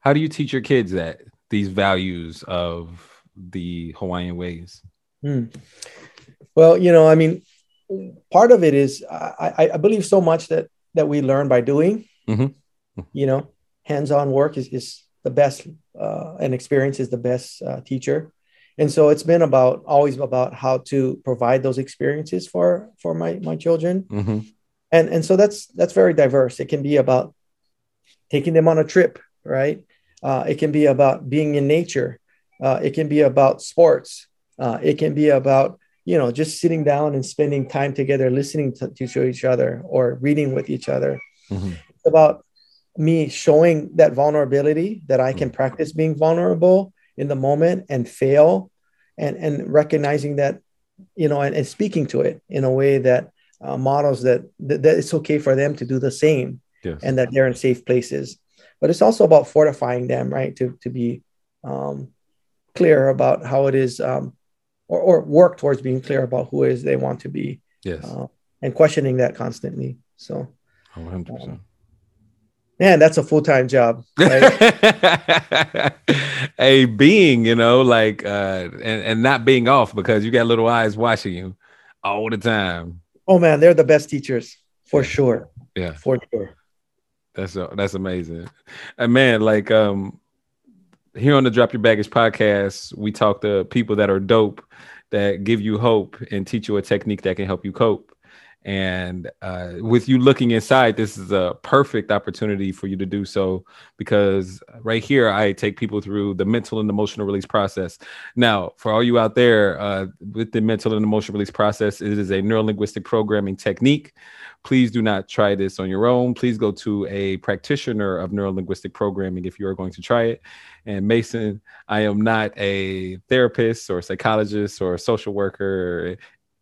How do you teach your kids that these values of the Hawaiian ways? Hmm. Well, you know, I mean, part of it is I, I believe so much that that we learn by doing. Mm-hmm. You know, hands-on work is, is the best, uh, and experience is the best uh, teacher. And so it's been about always about how to provide those experiences for for my my children. Mm-hmm and and so that's that's very diverse it can be about taking them on a trip right uh, it can be about being in nature uh, it can be about sports uh, it can be about you know just sitting down and spending time together listening to, to each other or reading with each other mm-hmm. it's about me showing that vulnerability that i can practice being vulnerable in the moment and fail and and recognizing that you know and, and speaking to it in a way that uh, models that, that, that it's okay for them to do the same yes. and that they're in safe places but it's also about fortifying them right to, to be um, clear about how it is um, or, or work towards being clear about who it is they want to be yes. uh, and questioning that constantly. So 100% um, man that's a full-time job right? a being you know like uh and, and not being off because you got little eyes watching you all the time. Oh man, they're the best teachers for sure. Yeah, for sure. That's that's amazing, and man, like um, here on the Drop Your Baggage podcast, we talk to people that are dope, that give you hope and teach you a technique that can help you cope. And uh, with you looking inside, this is a perfect opportunity for you to do so because right here, I take people through the mental and emotional release process. Now, for all you out there, uh, with the mental and emotional release process, it is a neuro linguistic programming technique. Please do not try this on your own. Please go to a practitioner of neuro linguistic programming if you are going to try it. And Mason, I am not a therapist or psychologist or social worker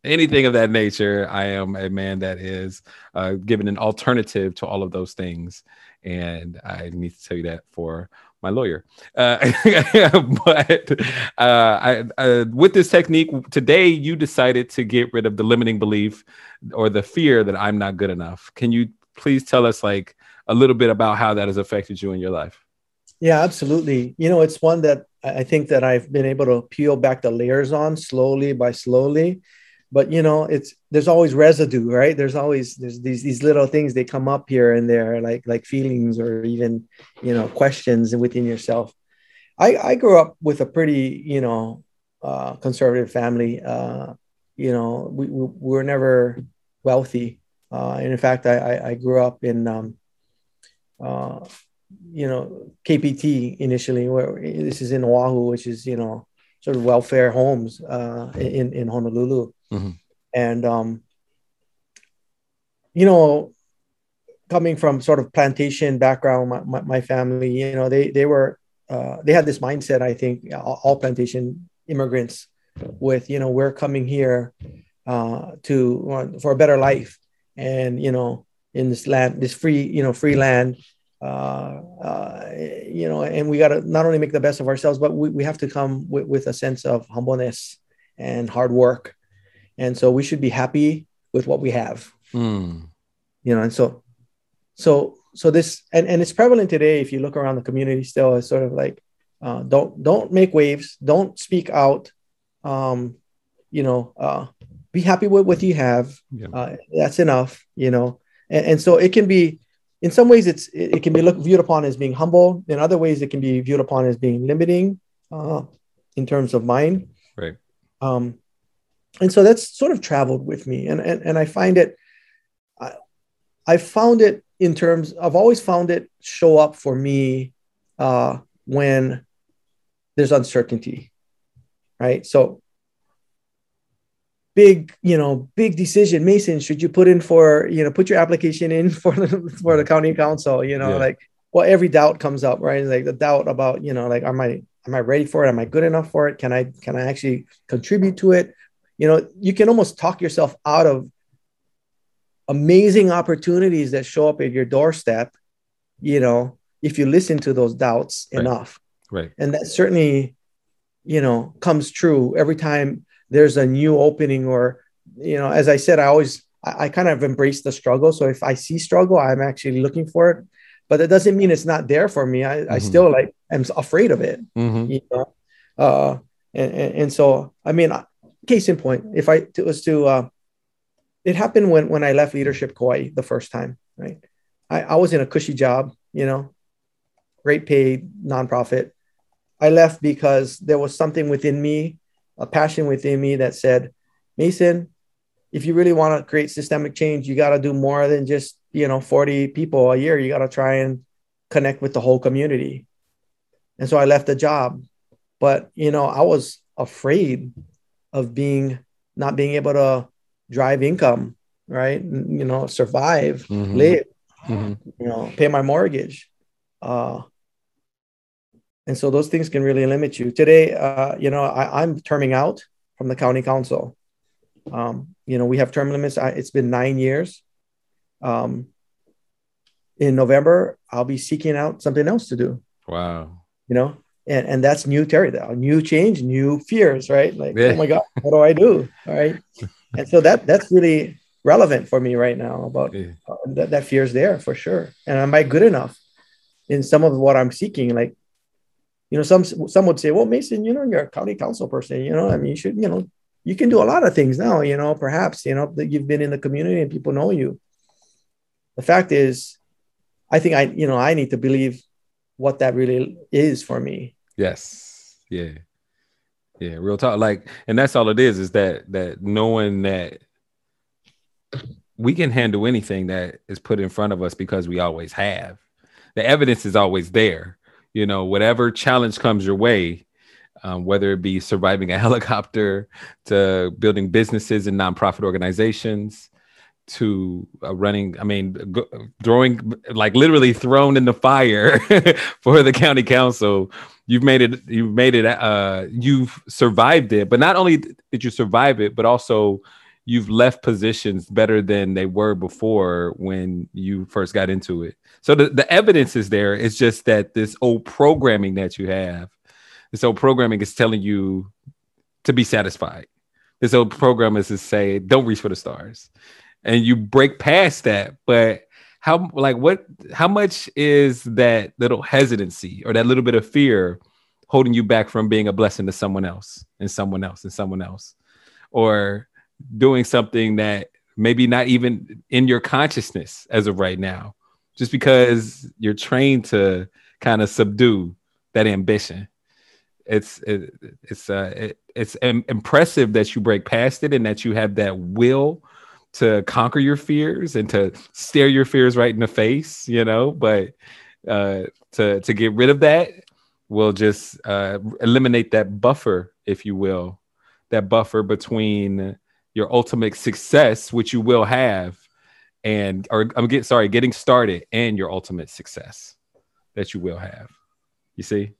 anything of that nature. I am a man that is uh, given an alternative to all of those things, and I need to tell you that for my lawyer. Uh, but uh, I, uh, with this technique today, you decided to get rid of the limiting belief or the fear that I'm not good enough. Can you please tell us like a little bit about how that has affected you in your life? Yeah, absolutely. You know, it's one that I think that I've been able to peel back the layers on slowly by slowly but you know it's there's always residue right? There's always there's these these little things they come up here and there like like feelings or even you know questions within yourself. I i grew up with a pretty you know uh, conservative family. Uh, you know we, we, were never wealthy. Uh, and in fact i i, grew up in um, uh, you know kpt initially where this is in oahu which is you know sort of welfare homes uh, in in honolulu Mm-hmm. And, um, you know, coming from sort of plantation background, my, my, my family, you know, they, they were, uh, they had this mindset, I think, all, all plantation immigrants with, you know, we're coming here uh, to, for a better life. And, you know, in this land, this free, you know, free land, uh, uh, you know, and we got to not only make the best of ourselves, but we, we have to come with a sense of humbleness and hard work and so we should be happy with what we have. Mm. you know and so so so this and, and it's prevalent today if you look around the community still it's sort of like uh, don't don't make waves don't speak out um you know uh be happy with what you have yeah. uh, that's enough you know. And, and so it can be in some ways it's it, it can be looked viewed upon as being humble. In other ways it can be viewed upon as being limiting uh in terms of mind. Right. Um and so that's sort of traveled with me. And and, and i find it I, I found it in terms i've always found it show up for me uh, when there's uncertainty right? So big you know big decision mason should you put in for you know put your application in for the for the county council you know yeah. like well every doubt comes up right? Like the doubt about you know like am i am i ready for it? Am i good enough for it? Can i can i actually contribute to it you know you can almost talk yourself out of amazing opportunities that show up at your doorstep you know if you listen to those doubts right. enough right and that certainly you know comes true every time there's a new opening or you know as i said i always I, I, kind of embrace the struggle so if i see struggle i'm actually looking for it but that doesn't mean it's not there for me i, mm-hmm. I still like am afraid of it mm-hmm. you know uh and, and, and so i mean case in point if i was to uh it happened when when i left leadership kauai the first time right i, I was in a cushy job you know great paid nonprofit i left because there was something within me a passion within me that said, Mason, if you really want to create systemic change, you got to do more than just, you know, 40 people a year. You got to try and connect with the whole community. And so I left the job. But, you know, I was afraid of being not being able to drive income, right? You know, survive, mm-hmm. live, mm-hmm. you know, pay my mortgage. Uh, and so those things can really limit you today uh, you know I, am terming out from the county council um, you know we have term limits I, it's been nine years um, in november i'll be seeking out something else to do wow you know and, and that's new territory new change new fears right like yeah. oh my god what do i do all right and so that that's really relevant for me right now about yeah. uh, that, that fear is there for sure and am i good enough in some of what i'm seeking like you know, some some would say, well, Mason, you know, you're a county council person, you know, I mean, you should, you know, you can do a lot of things now, you know, perhaps, you know, that you've been in the community and people know you. The fact is, I think I, you know, I need to believe what that really is for me. Yes. Yeah. Yeah. Real talk. Like, and that's all it is, is that that knowing that we can handle anything that is put in front of us because we always have. The evidence is always there you know, whatever challenge comes your way, um, whether it be surviving a helicopter to building businesses and nonprofit organizations to uh, running i mean go, throwing like literally thrown in the fire for the county council you've made it you've made it uh you've survived it but not only did you survive it but also you've left positions better than they were before when you first got into it. So the, the evidence is there. It's just that this old programming that you have, this old programming is telling you to be satisfied. This old program is to say, don't reach for the stars. And you break past that. But how like what how much is that little hesitancy or that little bit of fear holding you back from being a blessing to someone else and someone else and someone else? Or doing something that maybe not even in your consciousness as of right now, just because you're trained to kind of subdue that ambition. It's it, it's uh it, it's impressive that you break past it and that you have that will to conquer your fears and to stare your fears right in the face, you know. But uh, to to get rid of that will just uh, eliminate that buffer, if you will, that buffer between your ultimate success, which you will have, and or I'm get sorry, getting started and your ultimate success that you will have. You see?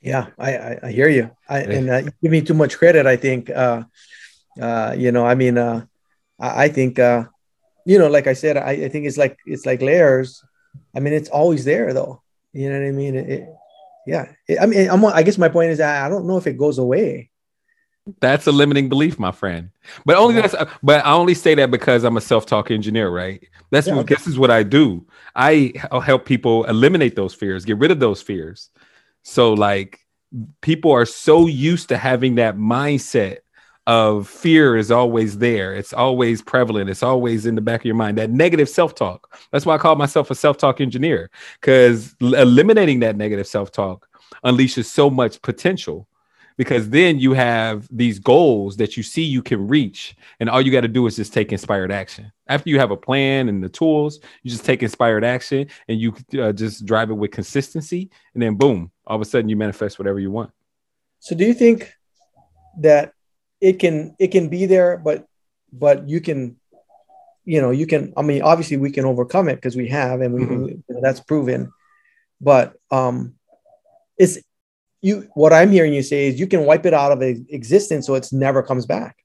Yeah, I I, I hear you. I and uh, you give me too much credit. I think. Uh, uh, you know, I mean, uh, I, I think, uh, you know, like I said, I, I think it's like it's like layers. I mean, it's always there, though. You know what I mean? It, it, yeah. It, I mean, I'm, I guess my point is that I don't know if it goes away. That's a limiting belief, my friend. But only that's but I only say that because I'm a self-talk engineer, right? That's yeah, what okay. this is what I do. I help people eliminate those fears, get rid of those fears. So like people are so used to having that mindset of fear is always there. It's always prevalent. It's always in the back of your mind. That negative self-talk. That's why I call myself a self-talk engineer because eliminating that negative self-talk unleashes so much potential because then you have these goals that you see you can reach and all you got to do is just take inspired action after you have a plan and the tools you just take inspired action and you uh, just drive it with consistency and then boom all of a sudden you manifest whatever you want so do you think that it can it can be there, but but you can, you know, you can. I mean, obviously, we can overcome it because we have, and we, Mhm. you know, that's proven. But um, it's you. What I'm hearing you say is you can wipe it out of existence, so it's never comes back.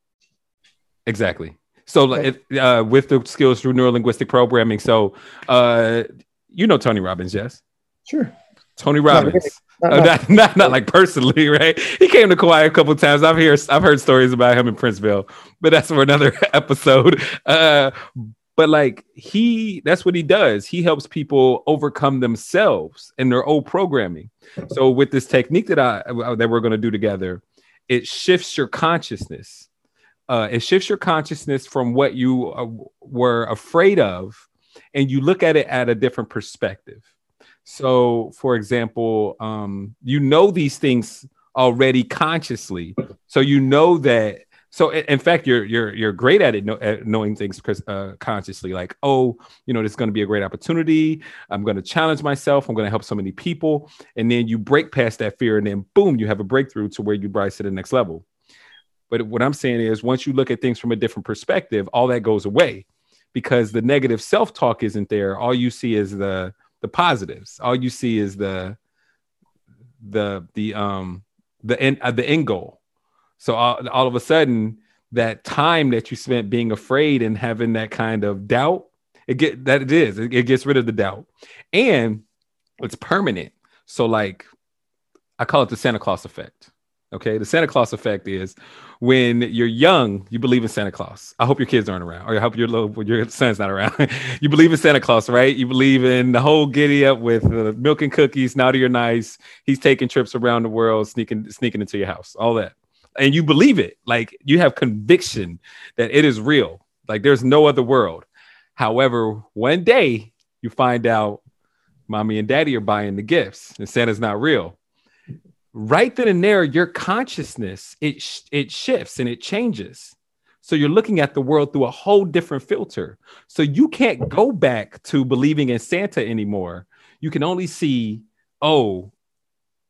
Exactly. So like, it, uh, with the skills through neurolinguistic programming. So uh, you know Tony Robbins, yes? Sure. Tony Robbins. Uh, not- not, not not like personally, right? He came to Kauai a couple times. I've heard I've heard stories about him in Princeville, but that's for another episode. Uh, but like he, that's what he does. He helps people overcome themselves and their old programming. So with this technique that I that we're going to do together, it shifts your consciousness. Uh, it shifts your consciousness from what you uh, were afraid of, and you look at it at a different perspective. So, for example, um, you know these things already consciously, so you know that. So, in fact, you're you're you're great at it, know, at knowing things uh, consciously. Like, oh, you know, this is going to be a great opportunity. I'm going to challenge myself. I'm going to help so many people, and then you break past that fear, and then boom, you have a breakthrough to where you rise to the next level. But what I'm saying is, once you look at things from a different perspective, all that goes away because the negative self-talk isn't there. All you see is the the positives. All you see is the the the um the end uh, the end goal. So all, all of a sudden, that time that you spent being afraid and having that kind of doubt, it get that it is. It, it gets rid of the doubt, and it's permanent. So like, I call it the Santa Claus effect. Okay, the Santa Claus effect is when you're young, you believe in Santa Claus. I hope your kids aren't around, or I hope your little your son's not around. you believe in Santa Claus, right? You believe in the whole giddy up with uh, milk and cookies. Naughty or nice, he's taking trips around the world, sneaking sneaking into your house, all that, and you believe it. Like you have conviction that it is real. Like there's no other world. However, one day you find out mommy and daddy are buying the gifts, and Santa's not real right then and there your consciousness it sh- it shifts and it changes. So you're looking at the world through a whole different filter. So you can't go back to believing in santa anymore. You can only see oh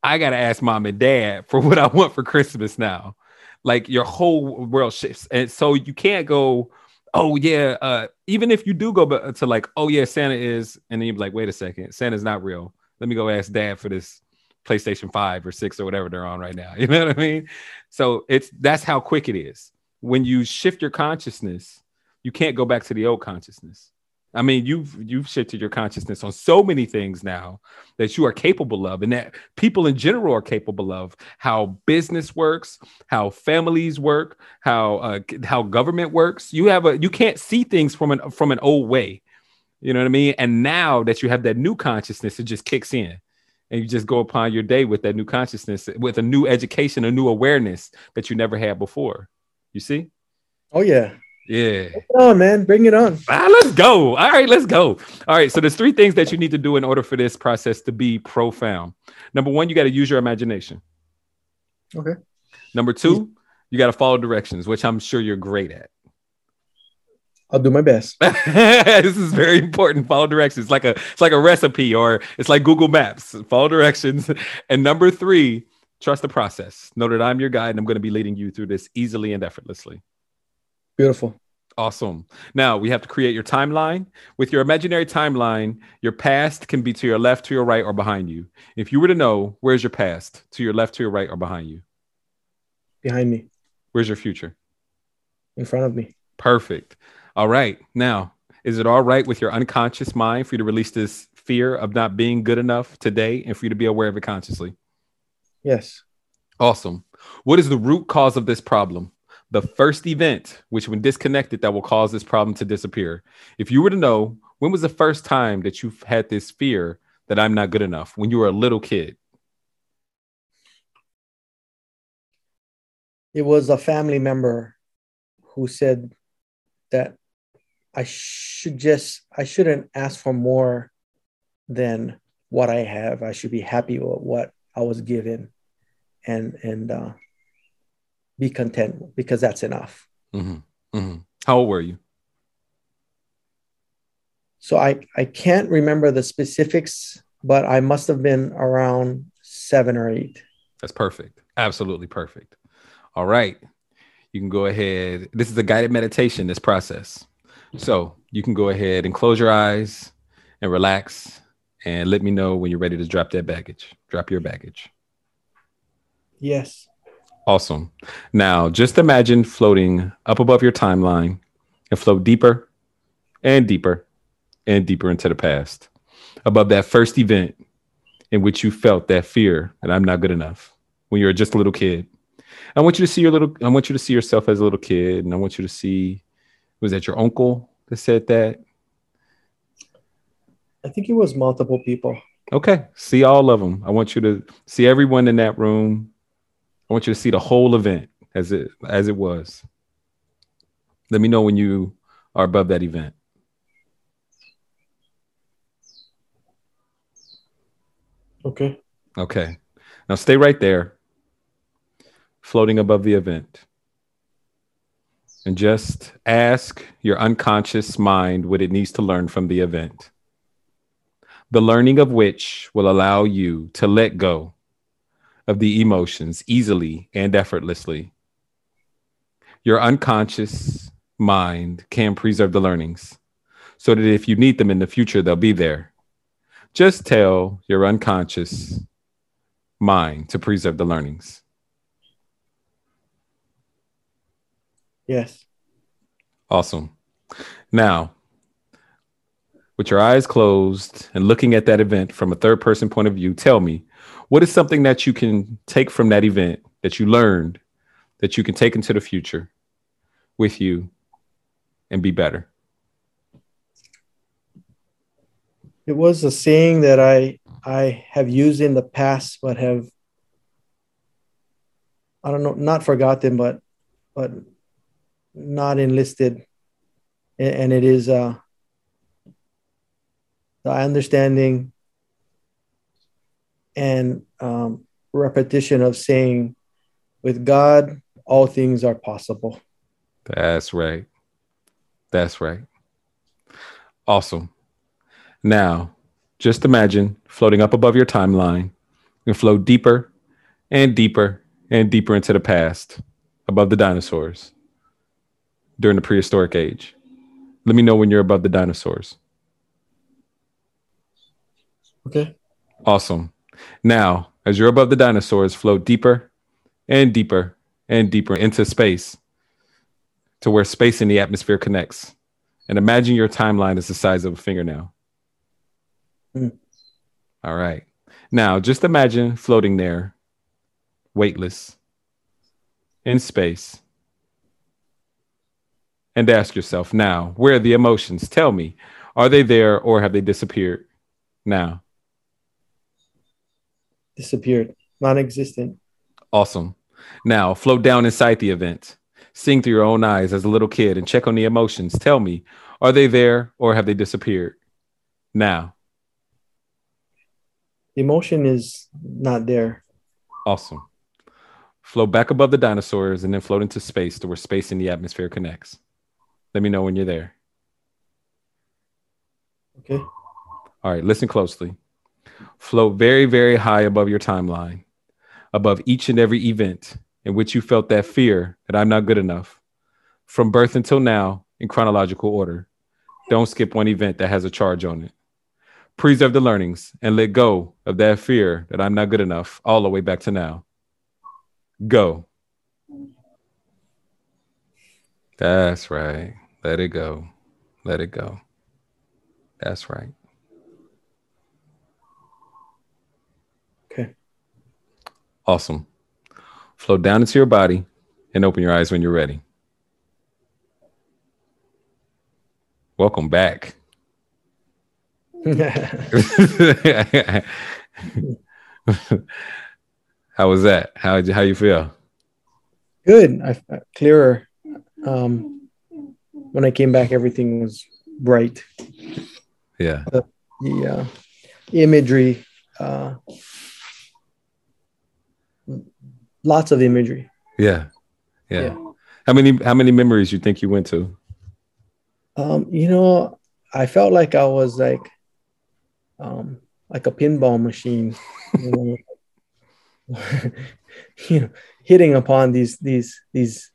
i gotta ask mom and dad for what i want for christmas now. Like your whole world shifts. And so you can't go oh yeah uh even if you do go to like oh yeah santa is and then you're like wait a second santa's not real. Let me go ask dad for this PlayStation 5 or 6 or whatever they're on right now. You know what I mean? So it's that's how quick it is. When you shift your consciousness, you can't go back to the old consciousness. I mean, you've you've shifted your consciousness on so many things now that you are capable of, and that people in general are capable of. How business works, how families work, how uh, how government works. You have a you can't see things from an from an old way. You know what I mean? And now that you have that new consciousness, it just kicks in and you just go upon your day with that new consciousness, with a new education, a new awareness that you never had before. You see? Oh yeah. Yeah. On, man. Bring it on. Ah, let's go. All right, let's go. All right. So there's three things that you need to do in order for this process to be profound. Number one, you got to use your imagination. Okay. Number two, you got to follow directions, which I'm sure you're great at. I'll do my best. this is very important. Follow directions. It's like a it's like a recipe or it's like Google Maps. Follow directions. And number three, trust the process. Know that I'm your guide and I'm going to be leading you through this easily and effortlessly. Beautiful. Awesome. Now we have to create your timeline. With your imaginary timeline, your past can be to your left, to your right, or behind you. If you were to know, where's your past? To your left, to your right, or behind you? Behind me, Where's your future? in front of me. Perfect. All right. Now, is it all right with your unconscious mind for you to release this fear of not being good enough today and for you to be aware of it consciously? Yes. Awesome. What is the root cause of this problem? The first event, which when disconnected, that will cause this problem to disappear. If you were to know, when was the first time that you've had this fear that I'm not good enough? When you were a little kid. It was a family member who said that I should just I shouldn't ask for more than what I have. I should be happy with what I was given and and uh, be content because that's enough. Mhm. Mhm. How old were you? So I I can't remember the specifics, but I must have been around seven or eight. That's perfect. Absolutely perfect. All right. you can go ahead. This is a guided meditation, this process. So you can go ahead and close your eyes and relax and let me know when you're ready to drop that baggage. Drop your baggage. Yes. Awesome. Now, just imagine floating up above your timeline and float deeper and deeper and deeper into the past, above that first event in which you felt that fear that I'm not good enough when you were just a little kid. I want you to see your little, I want you to see yourself as a little kid, and I want you to see, was that your uncle that said that? I think it was multiple people. Okay. See all of them. I want you to see everyone in that room. I want you to see the whole event as it as it was. Let me know when you are above that event. Okay. Okay. Now stay right there, floating above the event. And just ask your unconscious mind what it needs to learn from the event. The learning of which will allow you to let go of the emotions easily and effortlessly. Your unconscious mind can preserve the learnings so that if you need them in the future, they'll be there. Just tell your unconscious mind to preserve the learnings. Yes. Awesome. Now, with your eyes closed and looking at that event from a third person point of view, tell me what is something that you can take from that event that you learned that you can take into the future with you and be better? It was a saying that I I have used in the past, but have I don't know, not forgotten, but but not enlisted, and it is uh, the understanding and um, repetition of saying, "With God, all things are possible." That's right. That's right. Awesome. Now, just imagine floating up above your timeline and flow deeper and deeper and deeper into the past, above the dinosaurs during the prehistoric age. Let me know when you're above the dinosaurs. Okay. Awesome. Now, as you're above the dinosaurs, float deeper and deeper and deeper into space to where space and the atmosphere connects. And imagine your timeline is the size of a fingernail. Mm. All right. Now, just imagine floating there, weightless, in space. And ask yourself now, where are the emotions? Tell me, are they there or have they disappeared now? Disappeared, non existent. Awesome. Now, float down inside the event. Sing through your own eyes as a little kid and check on the emotions. Tell me, are they there or have they disappeared now? emotion is not there. Awesome. Float back above the dinosaurs and then float into space to where space and the atmosphere connects. Let me know when you're there. Okay. All right, listen closely. Float very, very high above your timeline, above each and every event in which you felt that fear that I'm not good enough. From birth until now, in chronological order. Don't skip one event that has a charge on it preserve the learnings and let go of that fear that I'm not good enough all the way back to now. Go. That's right. Let it go. Let it go. That's right. Okay. Awesome. Flow down into your body and open your eyes when you're ready. Welcome back. how was that? How how you feel? Good. I, clearer. Um, when I came back, everything was bright. Yeah. The, the uh, imagery, uh, lots of imagery. Yeah. yeah. yeah. How many how many memories you think you went to? Um, you know, I felt like I was like um, like a pinball machine, you know, you know, hitting upon these these these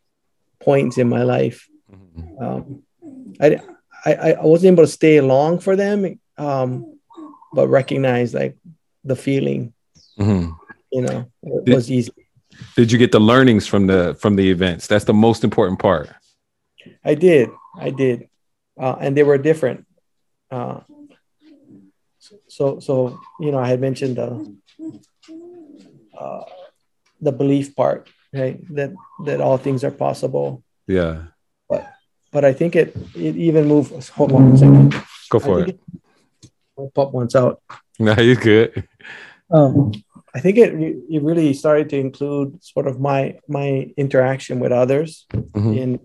points in my life. Um, I, I I wasn't able to stay long for them, um, but recognize like the feeling, Mhm. you know, it Did- was easy. Did you get the learnings from the from the events? That's the most important part. I did, I did, uh, and they were different. Uh, so so you know, I had mentioned the uh, the belief part, right? That that all things are possible. Yeah. But I think it it even moves. Hold on a second. Go for it. I'll pop once out. No, you're good. Um, I think it it really started to include sort of my my interaction with others Mhm. in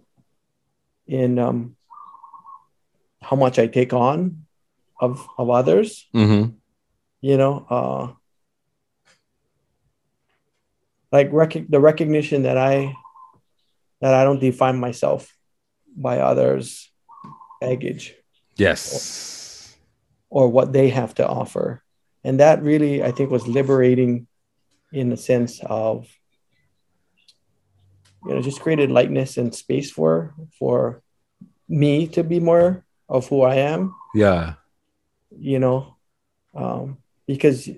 in um, how much I take on of of others. Mhm. You know, uh, like rec- the recognition that I that I don't define myself by others' baggage Yes. or what they have to offer. And that really, I think, was liberating in the sense of, you know, just created lightness and space for for me to be more of who I am, Yeah. you know, um, because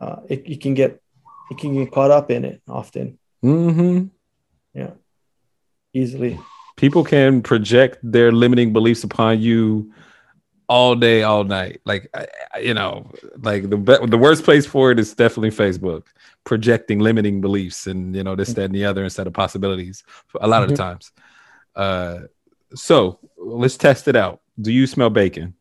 uh, it, you can get you can get caught up in it often, mm-hmm yeah, easily. People can project their limiting beliefs upon you all day, all night. Like you know, like the be- the worst place for it is definitely Facebook, projecting limiting beliefs and you know this, that, and the other instead of possibilities. A lot of the Mhm. times. Uh, so let's test it out. Do you smell bacon?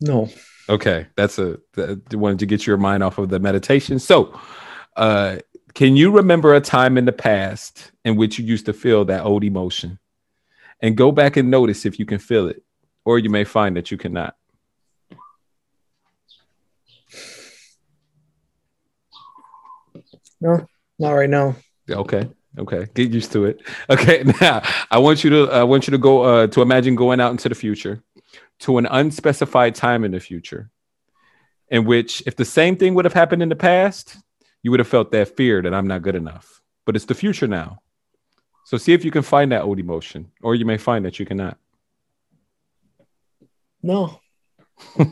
No, Okay, that's a th- wanted to get your mind off of the meditation. So, uh, can you remember a time in the past in which you used to feel that old emotion, and go back and notice if you can feel it, or you may find that you cannot. no, not right now. Okay, okay, get used to it. Okay, now I want you to I want you to go uh, to imagine going out into the future, to an unspecified time in the future, in which if the same thing would have happened in the past, you would have felt that fear that I'm not good enough. But it's the future now, so see if you can find that old emotion, or you may find that you cannot. No,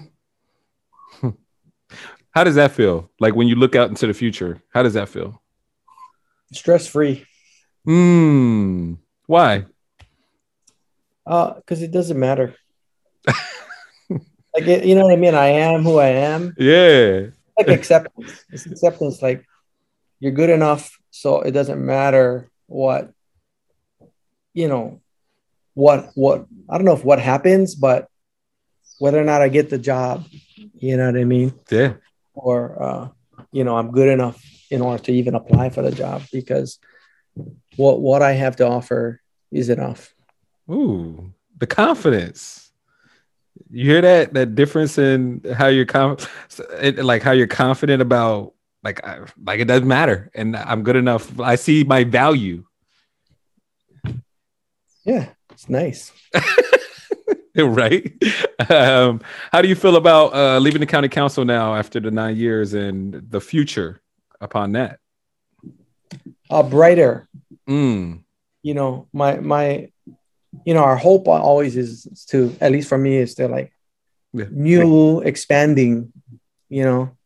How does that feel? Like when you look out into the future, how does that feel? stress free. Hmm. Why? Uh, because it doesn't matter. like it, you know what I mean. I am who I am. Yeah. Like acceptance. It's acceptance. Like you're good enough, so it doesn't matter what you know. What what I don't know if what happens, but whether or not I get the job, you know what I mean, Yeah. or uh, you know I'm good enough in order to even apply for the job because what what I have to offer is enough. Ooh, the confidence. You hear that? That difference in how you're com- it, like how you're confident about like I, like it doesn't matter, and I'm good enough. I see my value. Yeah, it's nice. right? Um, how do you feel about uh, leaving the county council now after the nine years and the future upon that? Uh, brighter, Mm, you know my my you know our hope always is to at least for me is to like Yeah. new expanding you know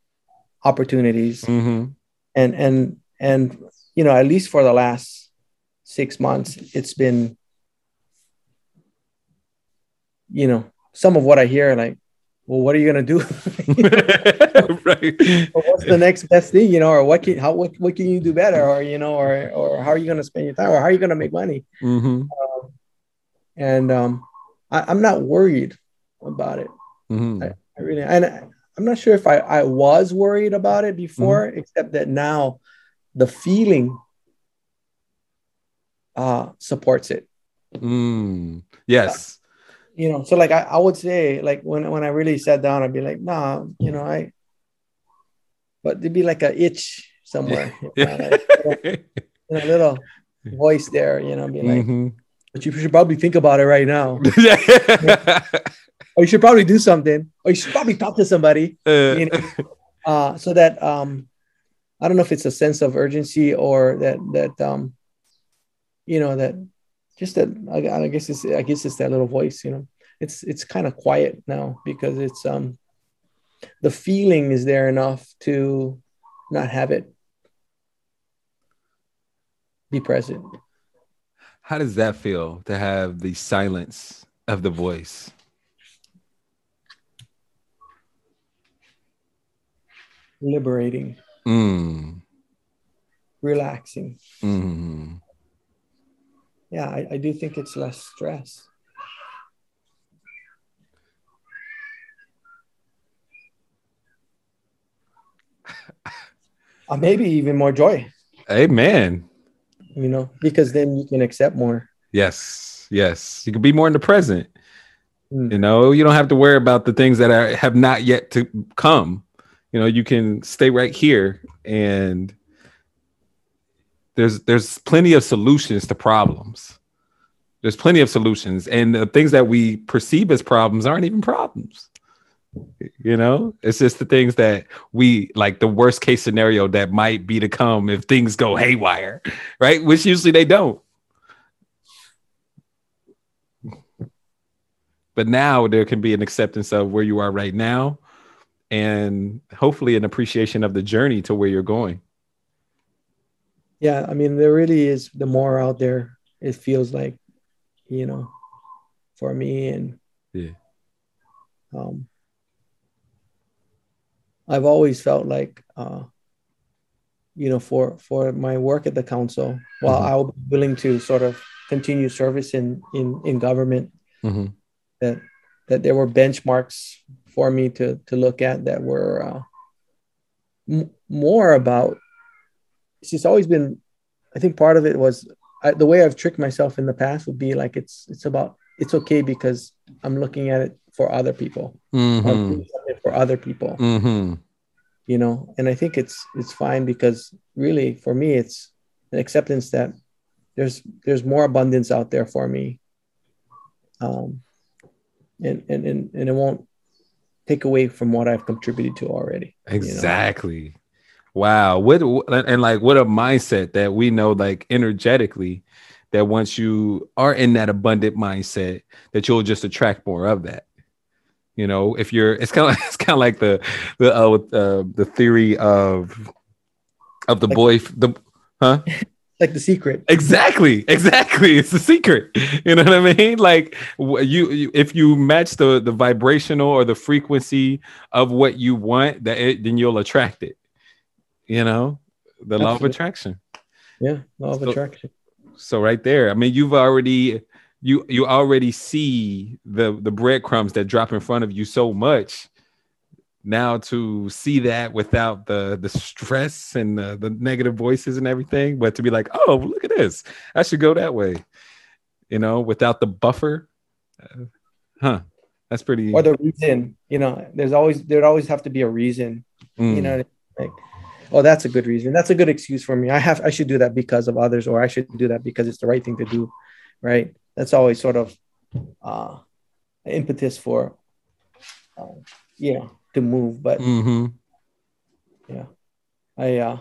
opportunities mhm. and and and you know at least for the last six months it's been you know some of what i hear like well what are you going to do right. or what's the next best thing you know or what can how what, what can you do better or you know or or how are you going to spend your time or how are you going to make money Mhm, and um, I, I'm not worried about it. mhm. I really, and I, I'm not sure if I, I was worried about it before, except that now the feeling uh, supports it. Mm, yes. You know, so like I, I would say, like when when I really sat down, I'd be like, nah, you know, I. But there'd be like a itch somewhere, you know, like, you know, a little voice there, you know, be like, Mhm. But you should probably think about it right now, or you should probably do something, or you should probably talk to somebody. Uh, you know, uh, so that um, I don't know if it's a sense of urgency or that that um, you know that just that I, I guess it's I guess it's that little voice, you know. It's it's kind of quiet now because it's um the feeling is there enough to not have it be present. How does that feel to have the silence of the voice? Liberating. Mm. Relaxing. Mm. Yeah, I, I do think it's less stress. uh, maybe even more joy. Amen. You know, because then you can accept more. Yes, yes. You can be more in the present. Mm. You know, you don't have to worry about the things that are, have not yet to come. You know, you can stay right here and there's there's plenty of solutions to problems. There's plenty of solutions and the things that we perceive as problems aren't even problems you know it's just the things that we like the worst case scenario that might be to come if things go haywire right? Which usually they don't. But now there can be an acceptance of where you are right now and hopefully an appreciation of the journey to where you're going. Yeah i mean there really is the more out there it feels like you know for me and yeah. um I've always felt like, uh, you know, for for my work at the council, while Mhm. I'll be willing to sort of continue service in in in government, hmm that that there were benchmarks for me to to look at that were uh, m- more about. It's just always been. I think part of it was I, the way I've tricked myself in the past would be like it's it's about it's okay because I'm looking at it for other people. I'm hmm for other people. hmm you know and i think it's it's fine because really for me it's an acceptance that there's there's more abundance out there for me um and and and, and it won't take away from what i've contributed to already you know? Exactly. Wow. What and like what a mindset that we know like energetically that once you are in that abundant mindset that you'll just attract more of that. You know, if you're it's kind of it's kind of like the the uh, with, uh the theory of of the Like- boy the huh? like the secret Exactly, exactly. It's the secret. You know what I mean? Like you, you if you match the the vibrational or the frequency of what you want, that it, then you'll attract it. You know, the law of attraction. yeah law of So- attraction So right there, I mean, you've already you you already see the the breadcrumbs that drop in front of you so much. Now to see that without the the stress and the, the negative voices and everything, but to be like, oh, look at this, I should go that way. You know, without the buffer, Uh, huh? That's pretty. or the reason you know there's always there'd always have to be a reason Mm, you know like oh that's a good reason that's a good excuse for me i have i should do that because of others or i should do that because it's the right thing to do right that's always sort of uh impetus for uh, you know to move but mhm. yeah i uh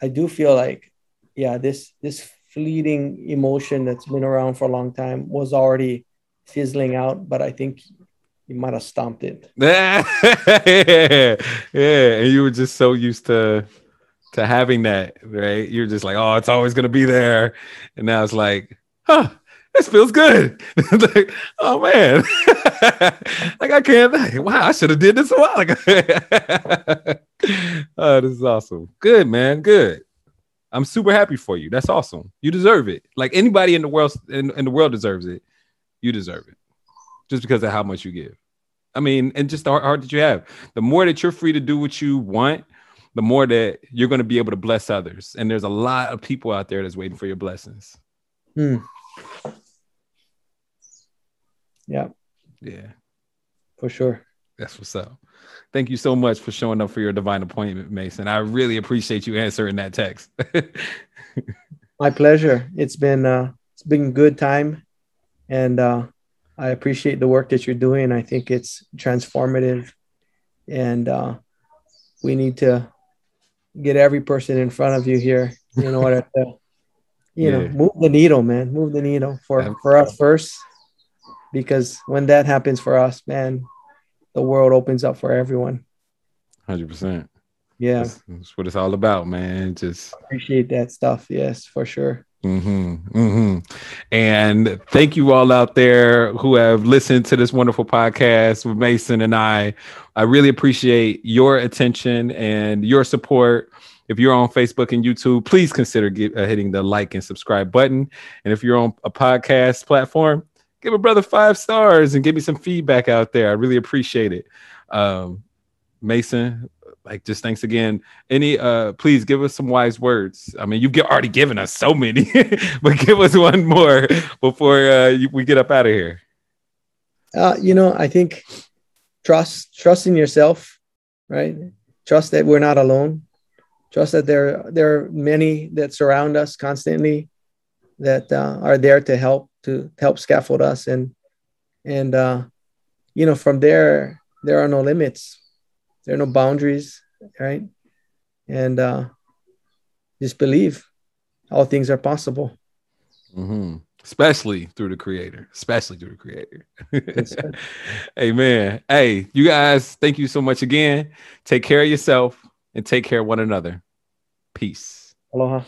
i do feel like yeah this this fleeting emotion that's been around for a long time was already fizzling out but i think you might have stomped it yeah, yeah, and you were just so used to to having that, right? You're just like, oh, it's always gonna be there, and now it's like, huh, this feels good. like, oh man, like I can't. Wow, I should have did this a while ago. oh, this is awesome. Good man, good. I'm super happy for you. That's awesome. You deserve it. Like anybody in the world in, in the world deserves it. You deserve it just because of how much you give. I mean, and just the heart, heart that you have. The more that you're free to do what you want, the more that you're going to be able to bless others. And there's a lot of people out there that's waiting for your blessings. Hmm. yeah Yeah, for sure that's what's up. Thank you so much for showing up for your divine appointment, Mason. I really appreciate you answering that text. My pleasure. It's been uh, it's been good time, and uh, I appreciate the work that you're doing. I think it's transformative, and uh, we need to get every person in front of you here in order to, you yeah. know, move the needle, man, move the needle for for us first, because when that happens for us, man, the world opens up for everyone. Hundred percent. Yeah, that's, that's, what it's all about, man. Just appreciate that stuff. Yes, for sure. Mm-hmm, mm-hmm. And thank you all out there who have listened to this wonderful podcast with Mason and I. I really appreciate your attention and your support. If you're on Facebook and YouTube, please consider get, uh, hitting the like and subscribe button. And if you're on a podcast platform, give a brother five stars and give me some feedback out there. I really appreciate it. Um, Mason, like just thanks again. Any uh please give us some wise words. I mean you've already given us so many but give us one more before uh we get up out of here. Uh you know i think trust trust in yourself right? Trust that we're not alone. Trust that there there are many that surround us constantly that uh, are there to help to help scaffold us. And and uh you know from there there are no limits there are no boundaries, right? And uh, just believe all things are possible. Mm-hmm. Especially through the creator, especially through the creator. Amen. Hey, you guys, thank you so much again. Take care of yourself and take care of one another. Peace. Aloha.